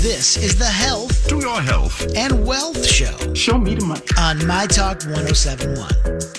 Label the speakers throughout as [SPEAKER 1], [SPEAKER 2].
[SPEAKER 1] This is the Health
[SPEAKER 2] To your health.
[SPEAKER 1] and Wealth Show
[SPEAKER 3] Show me the money.
[SPEAKER 1] on My Talk 1071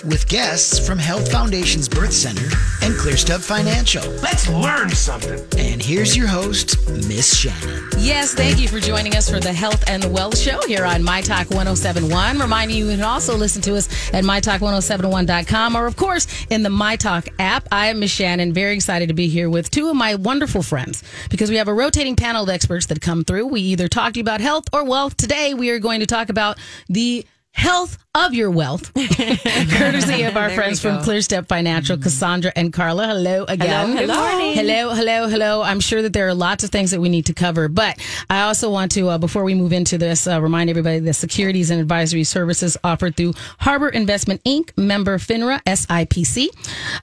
[SPEAKER 1] with guests from Health Foundation's Birth Center and ClearStep Financial.
[SPEAKER 3] Let's learn something.
[SPEAKER 1] And here's your host, Miss Shannan.
[SPEAKER 4] Yes, thank you for joining us for the Health and Wealth Show here on My Talk 1071. Reminding you, you can also listen to us at MyTalk1071.com or, of course, in the My Talk app. I am Miss Shannan, very excited to be here with two of my wonderful friends because we have a rotating panel of experts that come through. We either talk to you about health or wealth. Today, we are going to talk about the health of your wealth, courtesy of our friends from ClearStep Financial, Cassandra and Carla. Hello again.
[SPEAKER 5] Hello. Morning.
[SPEAKER 4] Hello, hello, hello. I'm sure that there are lots of things that we need to cover, but I also want to, uh, before we move into this, uh, remind everybody the securities and advisory services offered through Harbor Investment Inc., member FINRA, SIPC.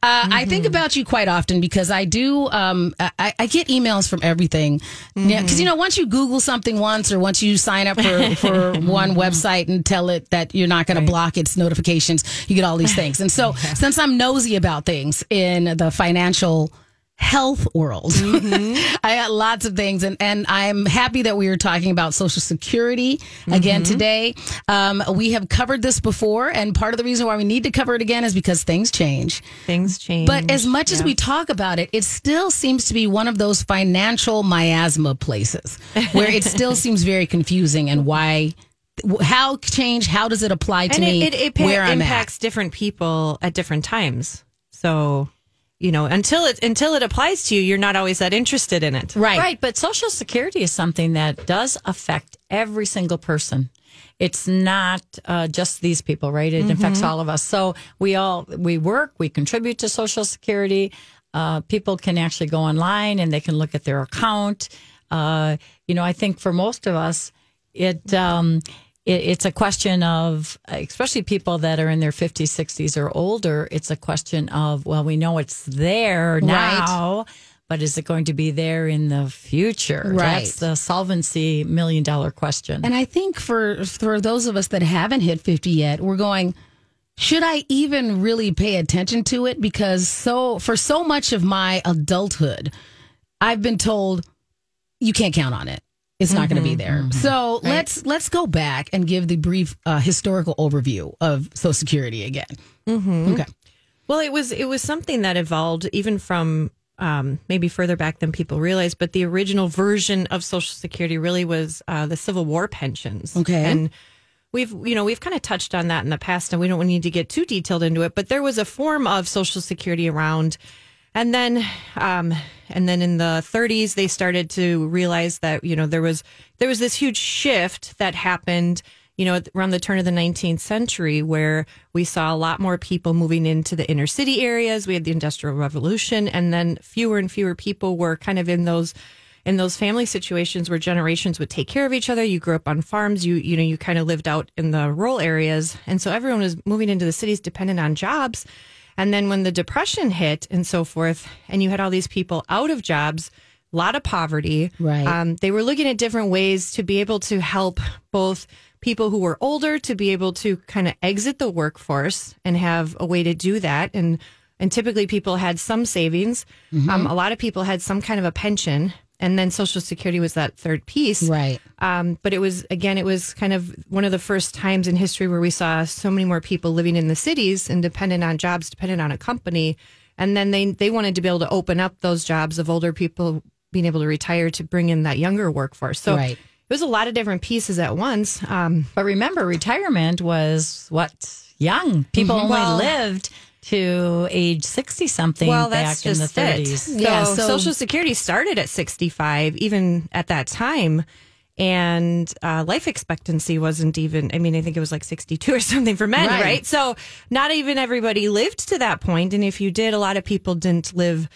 [SPEAKER 4] Uh, I think about you quite often because I do, um, I, I get emails from everything. Because, you know, once you Google something once or once you sign up for, for one website and tell it that you're not going to block its notifications, you get all these things. And so, since I'm nosy about things in the financial health world. I got lots of things, and, and I'm happy that we are talking about Social Security again today. Um, we have covered this before, and part of the reason why we need to cover it again is because things change.
[SPEAKER 5] Things change.
[SPEAKER 4] But as much as we talk about it, it still seems to be one of those financial miasma places where it still seems very confusing and why. How change? How does it apply to
[SPEAKER 5] and
[SPEAKER 4] me?
[SPEAKER 5] it, it, it pa-
[SPEAKER 4] where I'm
[SPEAKER 5] impacts different people at different times. So, you know, until it until it applies to you, you're not always that interested in it.
[SPEAKER 4] Right.
[SPEAKER 6] Right, but Social Security is something that does affect every single person. It's not uh, just these people, right? It affects all of us. So we all we work, we contribute to Social Security. Uh, people can actually go online and they can look at their account. Uh, you know, I think for most of us, it. Um, it, it's a question of, especially people that are in their 50s, 60s, or older, it's a question of, well, we know it's there now, but is it going to be there in the future?
[SPEAKER 4] Right.
[SPEAKER 6] That's the solvency million dollar question.
[SPEAKER 4] And I think for for those of us that haven't hit 50 yet, we're going should I even really pay attention to it because so for so much of my adulthood, I've been told you can't count on it. It's not going to be there. So let's let's go back and give the brief uh, historical overview of Social Security again. Okay.
[SPEAKER 5] Well, it was it was something that evolved even from um, maybe further back than people realize. But the original version of Social Security really was uh, the Civil War pensions.
[SPEAKER 4] Okay.
[SPEAKER 5] and we've you know we've kind of touched on that in the past, and we don't need to get too detailed into it. But there was a form of Social Security around. And then, um, and then in the 30s, they started to realize that you know there was there was this huge shift that happened you know, around the turn of the 19th century, where we saw a lot more people moving into the inner city areas. We had the Industrial Revolution, and then fewer and fewer people were kind of in those in those family situations where generations would take care of each other. You grew up on farms. You you know you kind of lived out in the rural areas, and so everyone was moving into the cities dependent on jobs. And then when the depression hit and so forth, and you had all these people out of jobs, a lot of poverty.
[SPEAKER 4] Right.
[SPEAKER 5] Um, they were looking at different ways to be able to help both people who were older to be able to kind of exit the workforce and have a way to do that. And and typically people had some savings. Um, a lot of people had some kind of a pension. And then Social Security was that third piece.
[SPEAKER 4] Right.
[SPEAKER 5] Um, but it was again, it was kind of one of the first times in history where we saw so many more people living in the cities and dependent on jobs, dependent on a company. And then they they wanted to be able to open up those jobs of older people being able to retire to bring in that younger workforce. So
[SPEAKER 4] Right.
[SPEAKER 5] it was a lot of different pieces at once. Um,
[SPEAKER 6] But remember, retirement was what young people only
[SPEAKER 5] Well-
[SPEAKER 6] lived to age sixty something
[SPEAKER 5] well,
[SPEAKER 6] back
[SPEAKER 5] that's
[SPEAKER 6] in the
[SPEAKER 5] just it.
[SPEAKER 6] thirties.
[SPEAKER 5] So,
[SPEAKER 4] Yeah, so-
[SPEAKER 5] Social Security started at 65, even at that time. And uh, life expectancy wasn't even, I mean, I think it was like 62 or something for men,
[SPEAKER 4] Right.
[SPEAKER 5] right. So not even everybody lived to that point. And if you did, a lot of people didn't live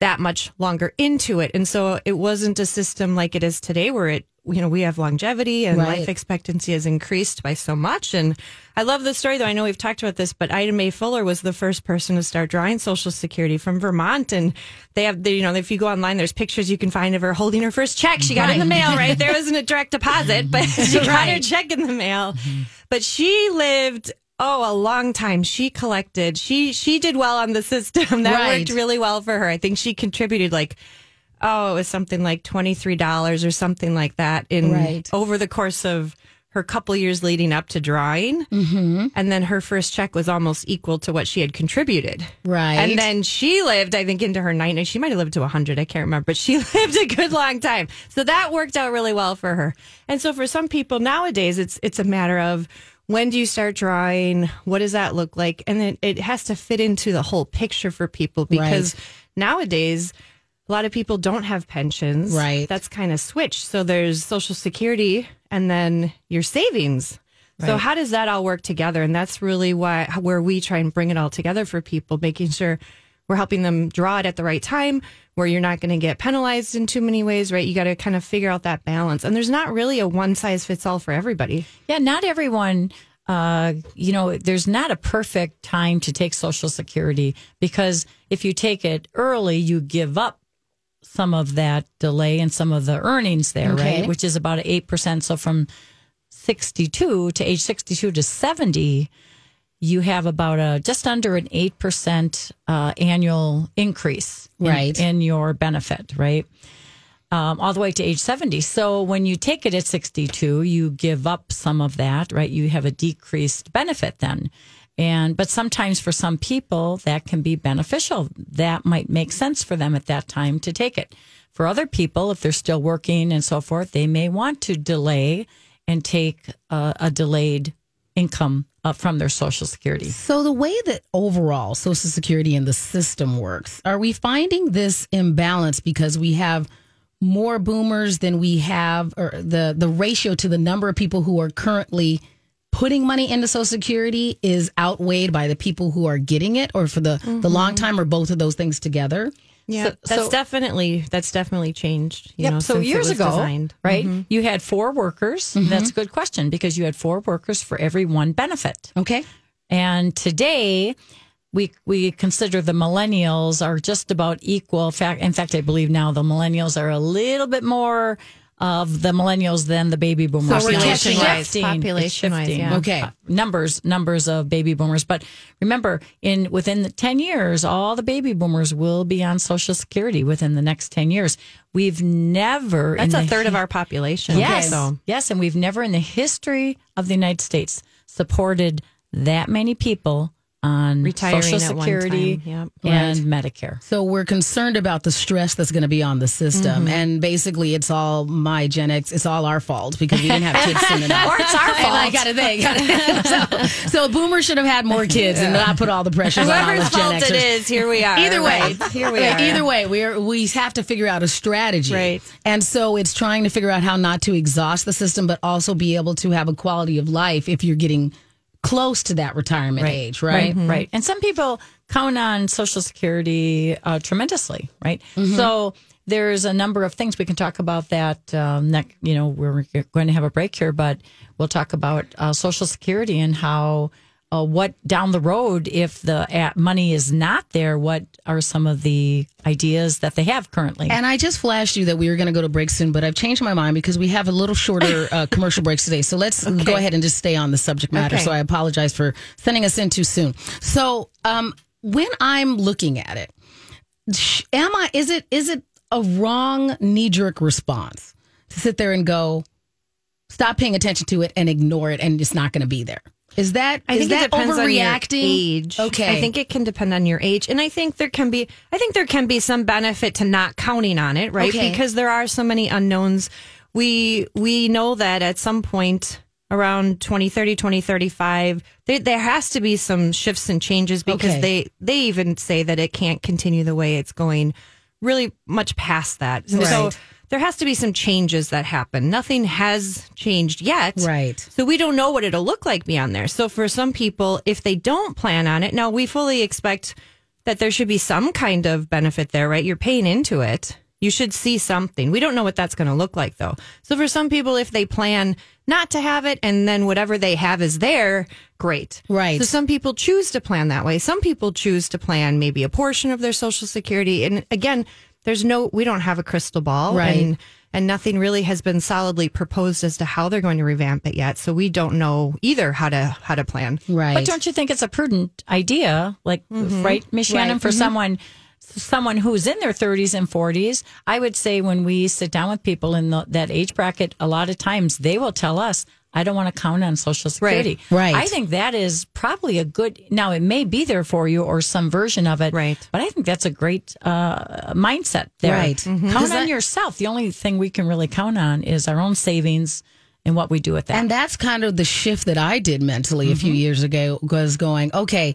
[SPEAKER 5] that much longer into it. And so it wasn't a system like it is today where it, you know, we have longevity and
[SPEAKER 4] Right.
[SPEAKER 5] life expectancy has increased by so much. And I love the story, though. I know we've talked about this, but Ida Mae Fuller was the first person to start drawing Social Security from Vermont. And they have, the, you know, if you go online, there's pictures you can find of her holding her first check. She got it in the mail, right? There wasn't a direct deposit, but she got her check in the mail. Mm-hmm. But she lived oh a long time she collected she she did well on the system that
[SPEAKER 4] Right.
[SPEAKER 5] worked really well for her i think she contributed like oh, it was something like $23 or something like that in
[SPEAKER 4] Right.
[SPEAKER 5] over the course of her couple years leading up to drawing. Mm-hmm. And then her first check was almost equal to what she had contributed.
[SPEAKER 4] Right.
[SPEAKER 5] And then she lived, I think, into her 90s. She might have lived to 100. I can't remember, but she lived a good long time. So that worked out really well for her. And so for some people nowadays, it's it's a matter of when do you start drawing? What does that look like? And then it has to fit into the whole picture for people because nowadays, a lot of people don't have pensions.
[SPEAKER 4] Right.
[SPEAKER 5] That's kind of switched. So there's Social Security and then your savings. Right. So how does that all work together? And that's really why where we try and bring it all together for people, making sure we're helping them draw it at the right time, where you're not going to get penalized in too many ways, right? You got to kind of figure out that balance. And there's not really a one size fits all for everybody.
[SPEAKER 6] Yeah, not everyone. Uh, you know, there's not a perfect time to take Social Security because if you take it early, you give up some of that delay and some of the earnings there,
[SPEAKER 4] Okay.
[SPEAKER 6] right? Which is about eight percent. So from 62 to age 62 to 70, you have about a just under an eight percent uh, annual increase, in-
[SPEAKER 4] Right.
[SPEAKER 6] in your benefit, right? um, all the way to age 70. So when you take it at 62, you give up some of that, right? You have a decreased benefit then. And, but sometimes for some people that can be beneficial. That might make sense for them at that time to take it. For other people, if they're still working and so forth, they may want to delay and take a, a delayed income uh, from their social security.
[SPEAKER 4] So the way that overall Social Security and the system works, are we finding this imbalance because we have more boomers than we have, or the the ratio to the number of people who are currently putting money into Social Security is outweighed by the people who are getting it, or for the the long mm-hmm. time, or both of those things together?
[SPEAKER 5] Yeah,
[SPEAKER 6] So-
[SPEAKER 5] that's
[SPEAKER 6] so-
[SPEAKER 5] definitely that's definitely changed. You
[SPEAKER 6] Yep.
[SPEAKER 5] know,
[SPEAKER 6] so
[SPEAKER 5] since it
[SPEAKER 6] years
[SPEAKER 5] was
[SPEAKER 6] ago,
[SPEAKER 5] designed.
[SPEAKER 6] right? Mm-hmm. You had four workers. Mm-hmm. That's a good question because you had four workers for every one benefit.
[SPEAKER 4] Okay,
[SPEAKER 6] And today, we we consider the millennials are just about equal. In fact, in fact, I believe now the millennials are a little bit more of the millennials than the baby boomers.
[SPEAKER 4] we're
[SPEAKER 6] Now, it's
[SPEAKER 4] catching
[SPEAKER 6] shifting.
[SPEAKER 5] Population-wise,
[SPEAKER 6] shifting.
[SPEAKER 5] yeah.
[SPEAKER 4] Okay.
[SPEAKER 6] Uh, numbers numbers of baby boomers. But remember, in within the ten years, all the baby boomers will be on Social Security within the next ten years. We've never
[SPEAKER 5] That's a
[SPEAKER 6] the
[SPEAKER 5] third of our population.
[SPEAKER 6] Yes.
[SPEAKER 5] So
[SPEAKER 6] Yes. And we've never in the history of the United States supported that many people on
[SPEAKER 5] Retiring
[SPEAKER 6] Social
[SPEAKER 5] at one
[SPEAKER 6] Security
[SPEAKER 5] time.
[SPEAKER 6] and Medicare.
[SPEAKER 4] So we're concerned about the stress that's going to be on the system, mm-hmm. and basically, it's all my Gen X. It's all our fault because we didn't have kids soon enough.
[SPEAKER 6] Or it's our
[SPEAKER 4] And I got to think. so, so boomers should have had more kids and not put all the pressures on all
[SPEAKER 5] whoever's
[SPEAKER 4] us Gen
[SPEAKER 5] fault
[SPEAKER 4] Xers.
[SPEAKER 5] it is, here we are.
[SPEAKER 4] Either way,
[SPEAKER 5] Right. here we are.
[SPEAKER 4] Either way, we are, we have to figure out a strategy,
[SPEAKER 5] Right.
[SPEAKER 4] And so it's trying to figure out how not to exhaust the system, but also be able to have a quality of life if you're getting close to that retirement age, right?
[SPEAKER 6] Right. Right. And some people count on Social Security uh, tremendously, right?
[SPEAKER 4] Mm-hmm.
[SPEAKER 6] So there's a number of things we can talk about that. Um, next, you know, we're going to have a break here, but we'll talk about uh, Social Security and how. Uh, what down the road, if the money is not there, what are some of the ideas that they have currently?
[SPEAKER 4] And I just flashed you that we were going to go to break soon, but I've changed my mind because we have a little shorter uh, commercial breaks today. So let's go ahead and just stay on the subject matter.
[SPEAKER 5] Okay.
[SPEAKER 4] So I apologize for sending us in too soon. So um, when I'm looking at it, am I? Is it is it a wrong knee jerk response to sit there and go, stop paying attention to it and ignore it, and it's not going to be there? Is that
[SPEAKER 5] I
[SPEAKER 4] is
[SPEAKER 5] think
[SPEAKER 4] that
[SPEAKER 5] it depends on your
[SPEAKER 4] overreacting?
[SPEAKER 5] age.
[SPEAKER 4] Okay,
[SPEAKER 5] I think it can depend on your age, and I think there can be. I think there can be some benefit to not counting on it, right?
[SPEAKER 4] Okay.
[SPEAKER 5] Because there are so many unknowns. We we know that at some point around 2030 2035 there, there has to be some shifts and changes because
[SPEAKER 4] Okay.
[SPEAKER 5] they they even say that it can't continue the way it's going really much past that so
[SPEAKER 4] Right.
[SPEAKER 5] There has to be some changes that happen nothing has changed yet
[SPEAKER 4] Right.
[SPEAKER 5] so we don't know what it'll look like beyond there. So for some people, if they don't plan on it, now we fully expect that there should be some kind of benefit there, right? You're paying into it. You should see something. We don't know what that's going to look like though. So for some people, if they plan not to have it and then whatever they have is there, great.
[SPEAKER 4] Right.
[SPEAKER 5] So some people choose to plan that way. Some people choose to plan maybe a portion of their social security. And again, there's no, we don't have a crystal ball.
[SPEAKER 4] Right.
[SPEAKER 5] And and nothing really has been solidly proposed as to how they're going to revamp it yet. So we don't know either how to how to plan.
[SPEAKER 4] right.
[SPEAKER 6] But don't you think it's a prudent idea, like mm-hmm. right, Miss Shannan,
[SPEAKER 4] Right.
[SPEAKER 6] for mm-hmm. someone someone who's in their 30s and 40s, I would say when we sit down with people in the, that age bracket, a lot of times they will tell us, I don't want to count on Social Security.
[SPEAKER 4] Right. right.
[SPEAKER 6] I think that is probably a good. Now it may be there for you or some version of it.
[SPEAKER 5] Right.
[SPEAKER 6] But I think that's a great uh, mindset there.
[SPEAKER 4] Right. Mhm.
[SPEAKER 6] Count on
[SPEAKER 4] that-
[SPEAKER 6] yourself. The only thing we can really count on is our own savings and what we do with that.
[SPEAKER 4] And that's kind of the shift that I did mentally a few years ago was going, okay,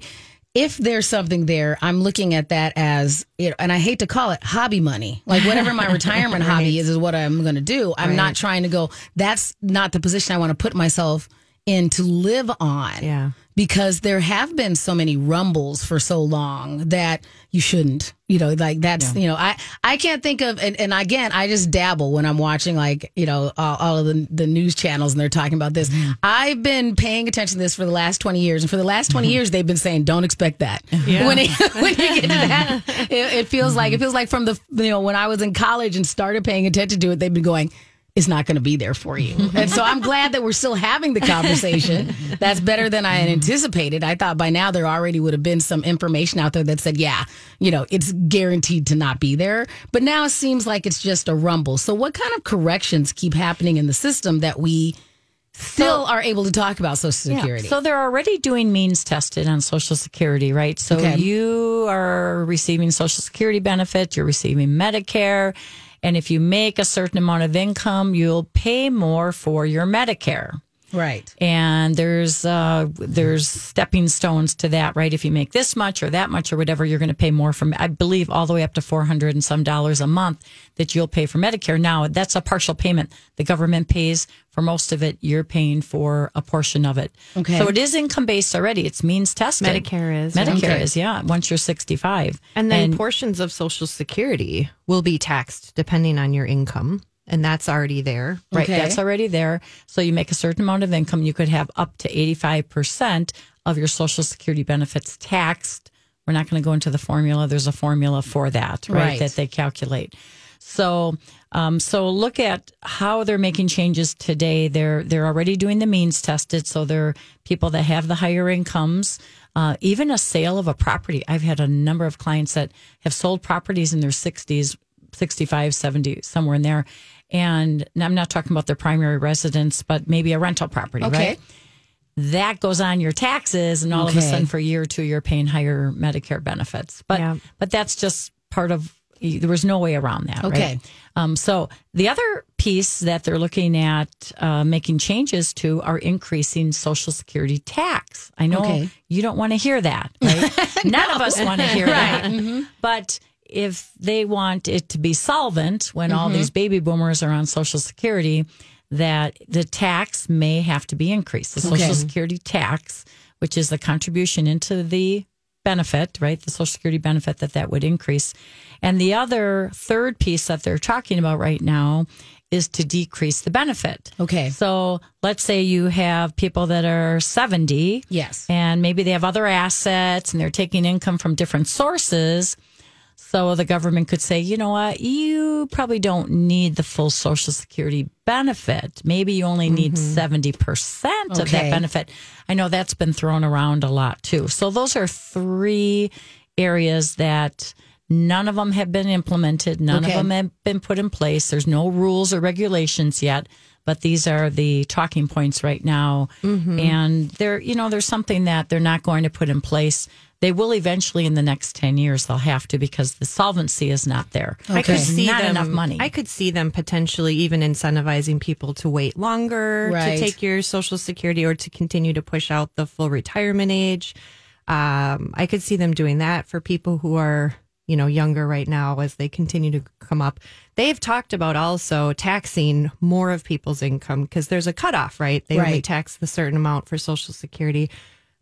[SPEAKER 4] if there's something there, I'm looking at that as, you know, and I hate to call it hobby money. Like whatever my retirement hobby is, is what I'm going to do. I'm not trying to go, that's not the position I want to put myself in to live on.
[SPEAKER 5] Yeah.
[SPEAKER 4] Because there have been so many rumbles for so long that you shouldn't, you know, like that's, you know, I, I can't think of, and, and again, I just dabble when I'm watching like, you know, all, all of the, the news channels and they're talking about this. Mm-hmm. I've been paying attention to this for the last 20 years. And for the last 20 mm-hmm. years, they've been saying, don't expect that. When, it, when you get to that, it, it feels like, it mm-hmm. feels like from the, you know, when I was in college and started paying attention to it, they've been going, it's not going to be there for you. And so I'm glad that we're still having the conversation. That's better than I had anticipated. I thought by now there already would have been some information out there that said, yeah, you know, it's guaranteed to not be there. But now it seems like it's just a rumble. So what kind of corrections keep happening in the system that we still are able to talk about Social
[SPEAKER 6] Yeah.
[SPEAKER 4] Security?
[SPEAKER 6] So they're already doing means tested on Social Security, right? So
[SPEAKER 4] Okay.
[SPEAKER 6] you are receiving Social Security benefits, you're receiving Medicare, and if you make a certain amount of income, you'll pay more for your Medicare.
[SPEAKER 4] Right.
[SPEAKER 6] And there's uh, there's stepping stones to that, right? If you make this much or that much or whatever, you're going to pay more from. I believe all the way up to four hundred and some dollars a month that you'll pay for Medicare. Now that's a partial payment. The government pays for most of it. You're paying for a portion of it.
[SPEAKER 4] Okay.
[SPEAKER 6] So it is income based already. It's means tested.
[SPEAKER 5] Medicare is.
[SPEAKER 6] Medicare
[SPEAKER 4] Okay.
[SPEAKER 6] is yeah. Once you're 65,
[SPEAKER 5] And then portions of Social Security will be taxed depending on your income. And that's already there.
[SPEAKER 6] Right,
[SPEAKER 4] Okay.
[SPEAKER 6] that's already there. So you make a certain amount of income, you could have up to 85% of your Social Security benefits taxed. We're not going to go into the formula. There's a formula for that, right?
[SPEAKER 4] Right.
[SPEAKER 6] That they calculate. So, um, so look at how they're making changes today. They're they're already doing the means tested. So they're people that have the higher incomes. Uh, even a sale of a property. I've had a number of clients that have sold properties in their 60s 65, 70, somewhere in there. And I'm not talking about their primary residence, but maybe a rental property,
[SPEAKER 4] Okay.
[SPEAKER 6] right? That goes on your taxes, and all of a sudden, for a year or two, you're paying higher Medicare benefits. But
[SPEAKER 5] Yeah.
[SPEAKER 6] but that's just part of. There was no way around that.
[SPEAKER 4] Okay.
[SPEAKER 6] Right? Um, so the other piece that they're looking at uh, making changes to are increasing Social Security tax. I know
[SPEAKER 4] Okay.
[SPEAKER 6] you don't want to hear that, right? None of us want to hear that. But if they want it to be solvent when all mm-hmm. these baby boomers are on Social Security, that the tax may have to be increased. The Social
[SPEAKER 4] Okay.
[SPEAKER 6] Security tax, which is the contribution into the benefit, right? The Social Security benefit that that would increase. And the other third piece that they're talking about right now is to decrease the benefit.
[SPEAKER 4] Okay.
[SPEAKER 6] So let's say you have people that are 70
[SPEAKER 4] Yes.
[SPEAKER 6] and maybe they have other assets and they're taking income from different sources. So the government could say, you know what, you probably don't need the full Social Security benefit. Maybe you only need mm-hmm. 70% of that benefit. I know that's been thrown around a lot too. So those are three areas that none of them have been implemented, none
[SPEAKER 4] Okay.
[SPEAKER 6] of them have been put in place. There's no rules or regulations yet. But these are the talking points right now, mm-hmm. and they're you know there's something that they're not going to put in place. They will eventually in the next ten years. They'll have to because the solvency is not there.
[SPEAKER 5] I could
[SPEAKER 6] There's
[SPEAKER 5] see
[SPEAKER 6] not
[SPEAKER 5] them,
[SPEAKER 6] enough money.
[SPEAKER 5] I could see them potentially even incentivizing people to wait longer
[SPEAKER 4] Right.
[SPEAKER 5] to take your Social Security or to continue to push out the full retirement age. Um, I could see them doing that for people who are, you know, younger right now as they continue to come up. They've talked about also taxing more of people's income because there's a cutoff, right? They only tax the certain amount for Social Security.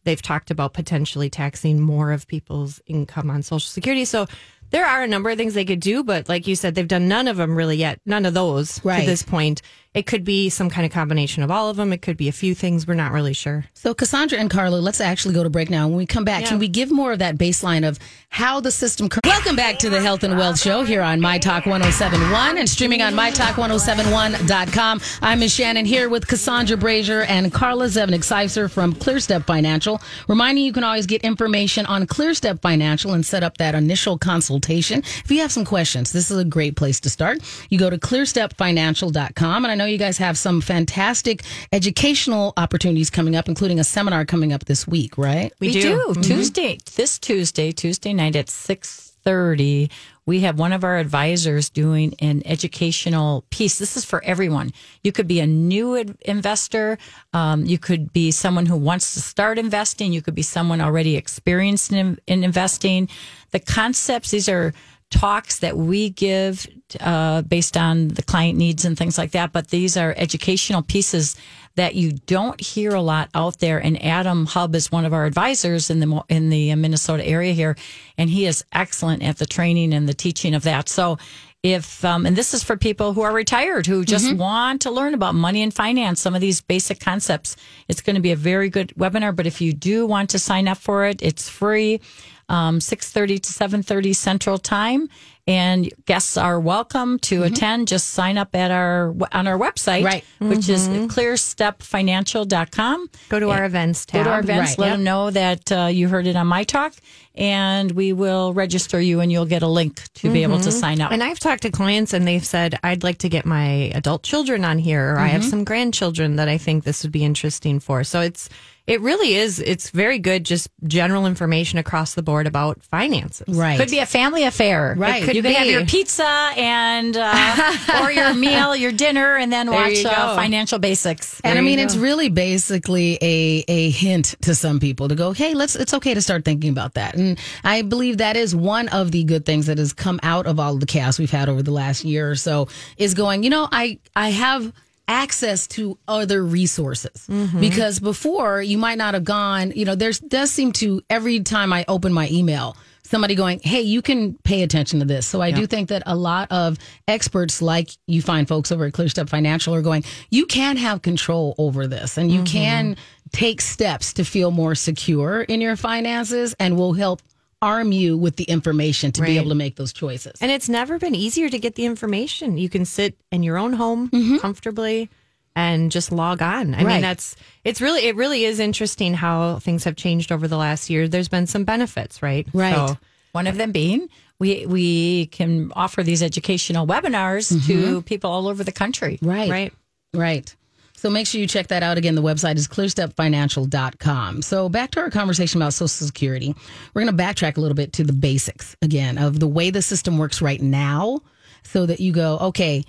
[SPEAKER 5] They've talked about potentially taxing more of people's income on Social Security. So there are a number of things they could do, but like you said, they've done none of them really yet. None of those
[SPEAKER 4] Right.
[SPEAKER 5] to this point. It could be some kind of combination of all of them. It could be a few things. We're not really sure.
[SPEAKER 4] So, Cassandra and Carla, let's actually go to break now. When we come back, can we give more of that baseline of how the system. Welcome back to the Health and Wealth Show here on My Talk 1071 and streaming on MyTalk1071.com. I'm Ms. Shannan here with Cassandra Brashier and Carla Zevnik Seufzer from ClearStep Financial. Reminding you can always get information on ClearStep Financial and set up that initial consultation. If you have some questions, this is a great place to start. You go to clearstepfinancial.com. And I know you guys have some fantastic educational opportunities coming up, including a seminar coming up this week, right?
[SPEAKER 6] We, do, Tuesday, this Tuesday, Tuesday night at six thirty. We have one of our advisors doing an educational piece. This is for everyone. You could be a new ad- investor. Um, you could be someone who wants to start investing. You could be someone already experienced in, in investing. The concepts, these are talks that we give uh, based on the client needs and things like that. But these are educational pieces that you don't hear a lot out there. And Adam Hub is one of our advisors in the in the Minnesota area here, and he is excellent at the training and the teaching of that. So. If um, and this is for people who are retired who just want to learn about money and finance, some of these basic concepts. It's going to be a very good webinar. But if you do want to sign up for it, it's free um, 6.30 to 7.30 central time and guests are welcome to attend just sign up at our on our website
[SPEAKER 4] Right.
[SPEAKER 6] which is clearstepfinancial.com
[SPEAKER 5] Go to our events tab.
[SPEAKER 6] go to our events
[SPEAKER 4] Right,
[SPEAKER 6] let
[SPEAKER 4] yep.
[SPEAKER 6] them know that uh, you heard it on my talk and we will register you and you'll get a link to be able to sign up
[SPEAKER 5] And I've talked to clients and they've said, I'd like to get my adult children on here, or I
[SPEAKER 6] Mm-hmm.
[SPEAKER 5] have some grandchildren that I think this would be interesting for. So it's, it really is, it's very good, just general information across the board about finances.
[SPEAKER 4] Right.
[SPEAKER 6] Could be a family affair.
[SPEAKER 4] Right.
[SPEAKER 6] It
[SPEAKER 5] Could
[SPEAKER 6] you could have
[SPEAKER 5] be.
[SPEAKER 6] your pizza and uh, or your meal, your dinner, and then watch uh, financial basics.
[SPEAKER 4] And I mean, it's really basically a a hint to some people to go, hey, let's. It's okay to start thinking about that. And I believe that is one of the good things that has come out of all of the chaos we've had over the last year or so. Is going, you know, I I have access to other resources mm-hmm. because before you might not have gone. You know, there does seem to every time I open my email. Somebody going, hey, you can pay attention to this. So I do think that a lot of experts, like you find folks over at ClearStep Financial, are going, you can have control over this and you mm-hmm. can take steps to feel more secure in your finances and will help arm you with the information to be able to make those choices.
[SPEAKER 5] And it's never been easier to get the information. You can sit in your own home comfortably and just log on. I
[SPEAKER 4] Mm-hmm. Right.
[SPEAKER 5] mean, that's it's really it really is interesting how things have changed over the last year. There's been some benefits, right?
[SPEAKER 4] Right.
[SPEAKER 5] So,
[SPEAKER 6] One of them being we we can offer these educational webinars to people all over the country.
[SPEAKER 4] right.
[SPEAKER 5] right.
[SPEAKER 4] Right. So make sure you check that out. Again, the website is clearstepfinancial.com. So back to our conversation about Social Security. We're going to backtrack a little bit to the basics again of the way the system works right now so that you go, okay,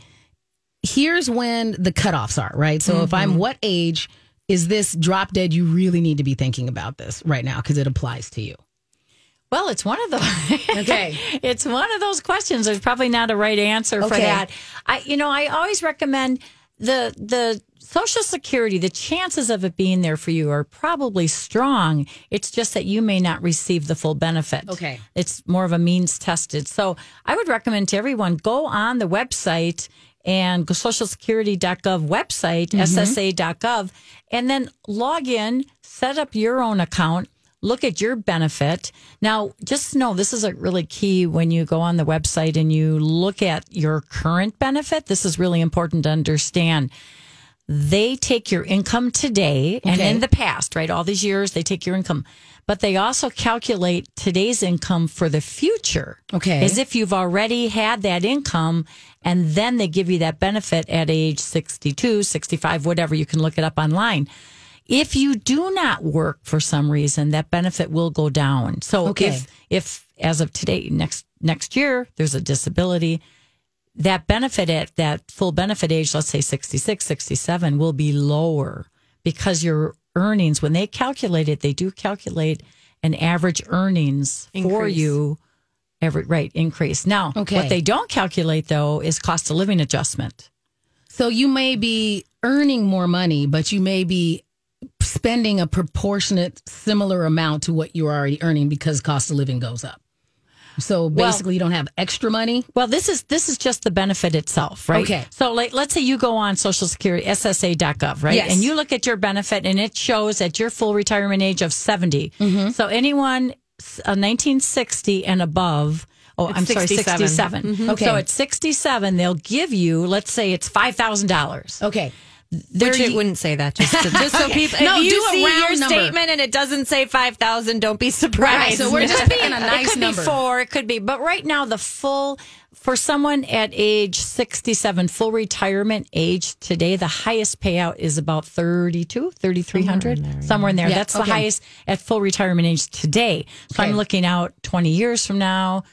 [SPEAKER 4] here's when the cutoffs are, right? So if I'm mm-hmm. what age is this drop dead? You really need to be thinking about this right now because it applies to you.
[SPEAKER 6] Well, it's one of those.
[SPEAKER 4] Okay.
[SPEAKER 6] it's one of those questions. There's probably not a right answer for that. I, you know, I always recommend the the Social Security. The chances of it being there for you are probably strong. It's just that you may not receive the full benefit.
[SPEAKER 4] Okay.
[SPEAKER 6] it's more of a means tested. So I would recommend to everyone go on the website and go socialsecurity.gov website, mm-hmm. ssa.gov, and then log in, set up your own account, look at your benefit. Now, just know this is a really key when you go on the website and you look at your current benefit. This is really important to understand they take your income today and
[SPEAKER 4] Okay.
[SPEAKER 6] in the past, right? All these years, they take your income, but they also calculate today's income for the future.
[SPEAKER 4] Okay.
[SPEAKER 6] As if you've already had that income and then they give you that benefit at age 62, 65, whatever. You can look it up online. If you do not work for some reason, that benefit will go down. So
[SPEAKER 4] Okay.
[SPEAKER 6] if, if as of today, next, next year, there's a disability, that benefit at that full benefit age, let's say 66, 67, will be lower because your earnings, when they calculate it, they do calculate an average earnings for you every right increase. Now,
[SPEAKER 4] Okay.
[SPEAKER 6] what they don't calculate though is cost of living adjustment.
[SPEAKER 4] So you may be earning more money, but you may be spending a proportionate similar amount to what you're already earning because cost of living goes up. So basically, you don't have extra money.
[SPEAKER 6] Well, this is this is just the benefit itself, right?
[SPEAKER 4] Okay.
[SPEAKER 6] So, like, let's say you go on Social Security SSA.gov, right?
[SPEAKER 4] Yes.
[SPEAKER 6] And you look at your benefit, and it shows at your full retirement age of 70
[SPEAKER 4] Mm-hmm.
[SPEAKER 6] So, anyone uh, 1960 and above. Oh, I'm sorry,
[SPEAKER 5] 67.
[SPEAKER 6] 67.
[SPEAKER 4] Mm-hmm. Okay.
[SPEAKER 6] So at 67, they'll give you, let's say it's $5,000.
[SPEAKER 4] Okay.
[SPEAKER 5] Which it wouldn't say that. Just, to, just so people,
[SPEAKER 4] No,
[SPEAKER 5] if you
[SPEAKER 4] do a
[SPEAKER 5] see
[SPEAKER 4] round
[SPEAKER 5] your
[SPEAKER 4] number.
[SPEAKER 5] statement and it doesn't say five thousand, don't be surprised.
[SPEAKER 4] so we're just being a
[SPEAKER 6] it
[SPEAKER 4] nice
[SPEAKER 6] could
[SPEAKER 4] number.
[SPEAKER 6] be four, it could be, but right now the full for someone at age 67, full retirement age today, the highest payout is about 32, 3300, somewhere in there.
[SPEAKER 4] Yeah,
[SPEAKER 6] That's the highest at full retirement age today. So
[SPEAKER 4] Okay.
[SPEAKER 6] I'm looking out 20 years from now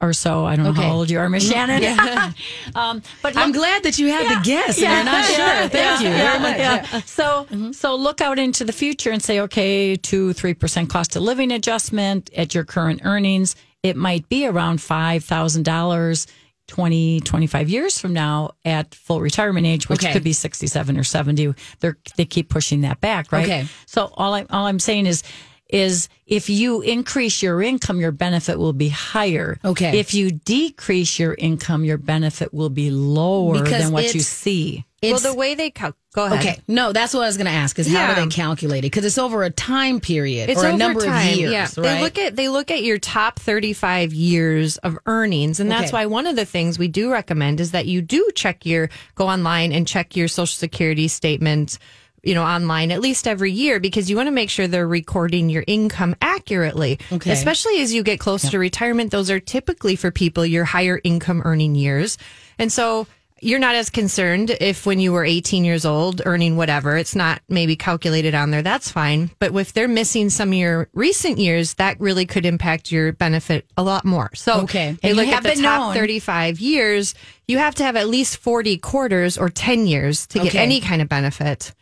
[SPEAKER 6] or so. I don't know how old you are, Miss Shannan. um, but
[SPEAKER 4] I'm glad that you had
[SPEAKER 6] Yeah.
[SPEAKER 4] the guess and
[SPEAKER 6] Yeah.
[SPEAKER 4] you're not sure.
[SPEAKER 6] Yeah.
[SPEAKER 4] Thank you
[SPEAKER 6] Yeah.
[SPEAKER 4] very much.
[SPEAKER 6] Yeah. So, so look out into the future and say, okay, two, three percent cost of living adjustment at your current earnings. It might be around five thousand dollars 20, 25 years from now at full retirement age, which
[SPEAKER 4] Okay.
[SPEAKER 6] could be 67 or 70. They're, they keep pushing that back, right?
[SPEAKER 4] Okay.
[SPEAKER 6] So all I all I'm saying is is if you increase your income, your benefit will be higher.
[SPEAKER 4] Okay.
[SPEAKER 6] If you decrease your income, your benefit will be lower
[SPEAKER 4] Because
[SPEAKER 6] than what you see.
[SPEAKER 5] well, the way they cal- go ahead.
[SPEAKER 4] Okay, no, that's what I was going to ask: is how
[SPEAKER 5] Yeah.
[SPEAKER 4] do they calculate it? Because it's over a time period
[SPEAKER 5] It's
[SPEAKER 4] or a number
[SPEAKER 5] time.
[SPEAKER 4] of years,
[SPEAKER 5] Yeah,
[SPEAKER 4] right?
[SPEAKER 5] they look at they look at your top thirty five years of earnings, and that's
[SPEAKER 4] Okay.
[SPEAKER 5] why one of the things we do recommend is that you do check your go online and check your Social Security statement. You know, online at least every year because you want to make sure they're recording your income accurately.
[SPEAKER 4] Okay.
[SPEAKER 5] Especially as you get closer to retirement, those are typically for people your higher income earning years. And so you're not as concerned if when you were 18 years old earning whatever it's not maybe calculated on there that's fine but if they're missing some of your recent years that really could impact your benefit a lot more so
[SPEAKER 4] Okay.
[SPEAKER 5] they
[SPEAKER 6] And
[SPEAKER 5] look at
[SPEAKER 6] have
[SPEAKER 5] the top
[SPEAKER 6] known-
[SPEAKER 5] 35 years you have to have at least 40 quarters or 10 years to get any kind of benefit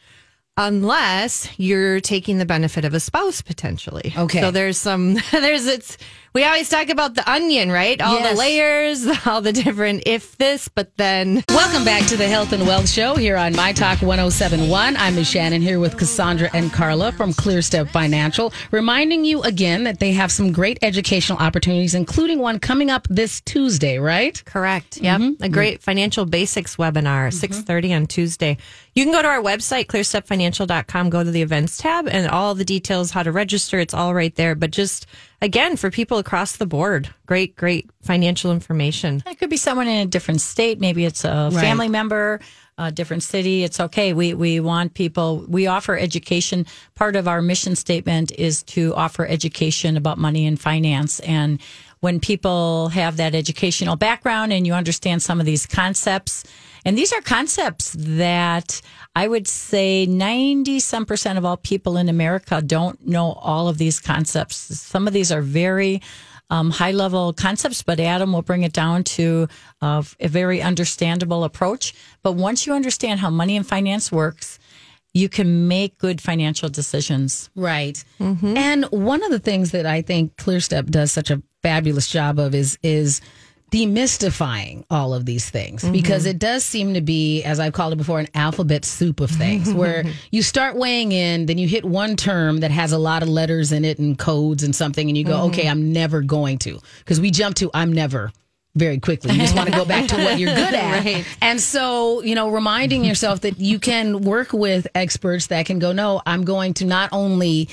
[SPEAKER 5] unless you're taking the benefit of a spouse potentially
[SPEAKER 4] Okay.
[SPEAKER 5] so there's some there's it's we always talk about the onion right all
[SPEAKER 4] Yes.
[SPEAKER 5] the layers all the different if this but then
[SPEAKER 4] Welcome back to the Health and Wealth Show here on My Talk 1071. I'm Ms. Shannan here with Cassandra and Carla from ClearStep Financial, reminding you again that they have some great educational opportunities, including one coming up this Tuesday, right?
[SPEAKER 5] Correct. Yep.
[SPEAKER 4] Mm-hmm.
[SPEAKER 5] A great financial basics webinar, 6.30 on Tuesday. You can go to our website, clearstepfinancial.com, go to the events tab and all the details, how to register. It's all right there. But just again, for people across the board, great, great financial information.
[SPEAKER 6] It could be someone in a different state. Maybe it's a
[SPEAKER 4] Right.
[SPEAKER 6] family member, a different city. It's okay. We we want people. We offer education. Part of our mission statement is to offer education about money and finance. And when people have that educational background and you understand some of these concepts, and these are concepts that I would say 90 some percent of all people in America don't know all of these concepts. Some of these are very um, high level concepts, but Adam will bring it down to uh, a very understandable approach. But once you understand how money and finance works, you can make good financial decisions.
[SPEAKER 4] Right. And one of the things that I think ClearStep does such a fabulous job of is is demystifying all of these things mm-hmm. because it does seem to be, as I've called it before, an alphabet soup of things where you start weighing in, then you hit one term that has a lot of letters in it and codes and something, and you go, okay, mm-hmm. I'm never going to. Because we jump to, I'm never very quickly. You just want to go back to what you're good at.
[SPEAKER 5] Right.
[SPEAKER 4] And so, you know, reminding yourself that you can work with experts that can go, no, I'm going to not only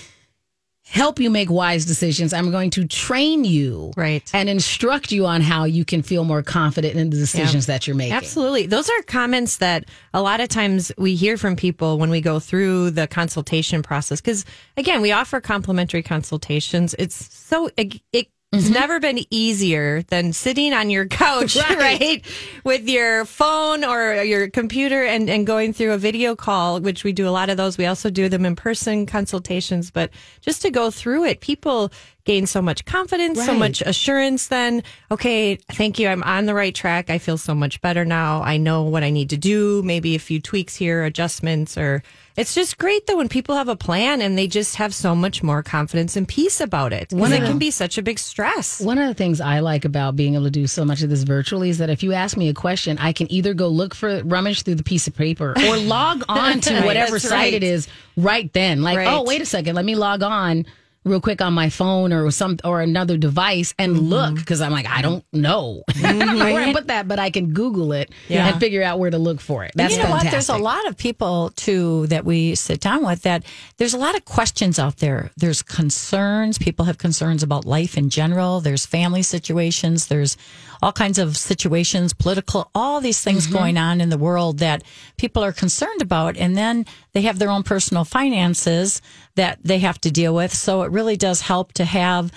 [SPEAKER 4] help you make wise decisions, I'm going to train you
[SPEAKER 5] Right.
[SPEAKER 4] and instruct you on how you can feel more confident in the decisions that you're making.
[SPEAKER 5] Absolutely. Those are comments that a lot of times we hear from people when we go through the consultation process. Because again, we offer complimentary consultations. It's so, it, it's
[SPEAKER 4] Mm-hmm.
[SPEAKER 5] never been easier than sitting on your couch,
[SPEAKER 4] Right.
[SPEAKER 5] right. With your phone or your computer and, and going through a video call, which we do a lot of those. We also do them in person consultations, but just to go through it, people gain so much confidence, so much assurance then okay thank you i'm on the right track i feel so much better now i know what i need to do maybe a few tweaks here adjustments or it's just great though when people have a plan and they just have so much more confidence and peace about it because it can be such a big stress
[SPEAKER 4] One of the things I like about being able to do so much of this virtually is that if you ask me a question, I can either go look for rummage through the piece of paper or log on to whatever
[SPEAKER 5] that's
[SPEAKER 4] site
[SPEAKER 5] right.
[SPEAKER 4] it is right then. Like, oh,
[SPEAKER 5] Right.
[SPEAKER 4] oh, wait a second, let me log on real quick on my phone or some or another device and
[SPEAKER 6] Mm-hmm.
[SPEAKER 4] look because I'm like I don't know where I put that, but I can Google it
[SPEAKER 6] Yeah.
[SPEAKER 4] and figure out where to look for it. That's
[SPEAKER 6] you know
[SPEAKER 4] fantastic.
[SPEAKER 6] what? There's a lot of people too that we sit down with that there's a lot of questions out there. There's concerns. People have concerns about life in general. There's family situations. There's all kinds of situations, political, all these things going on in the world that people are concerned about. And then they have their own personal finances that they have to deal with. So it really does help to have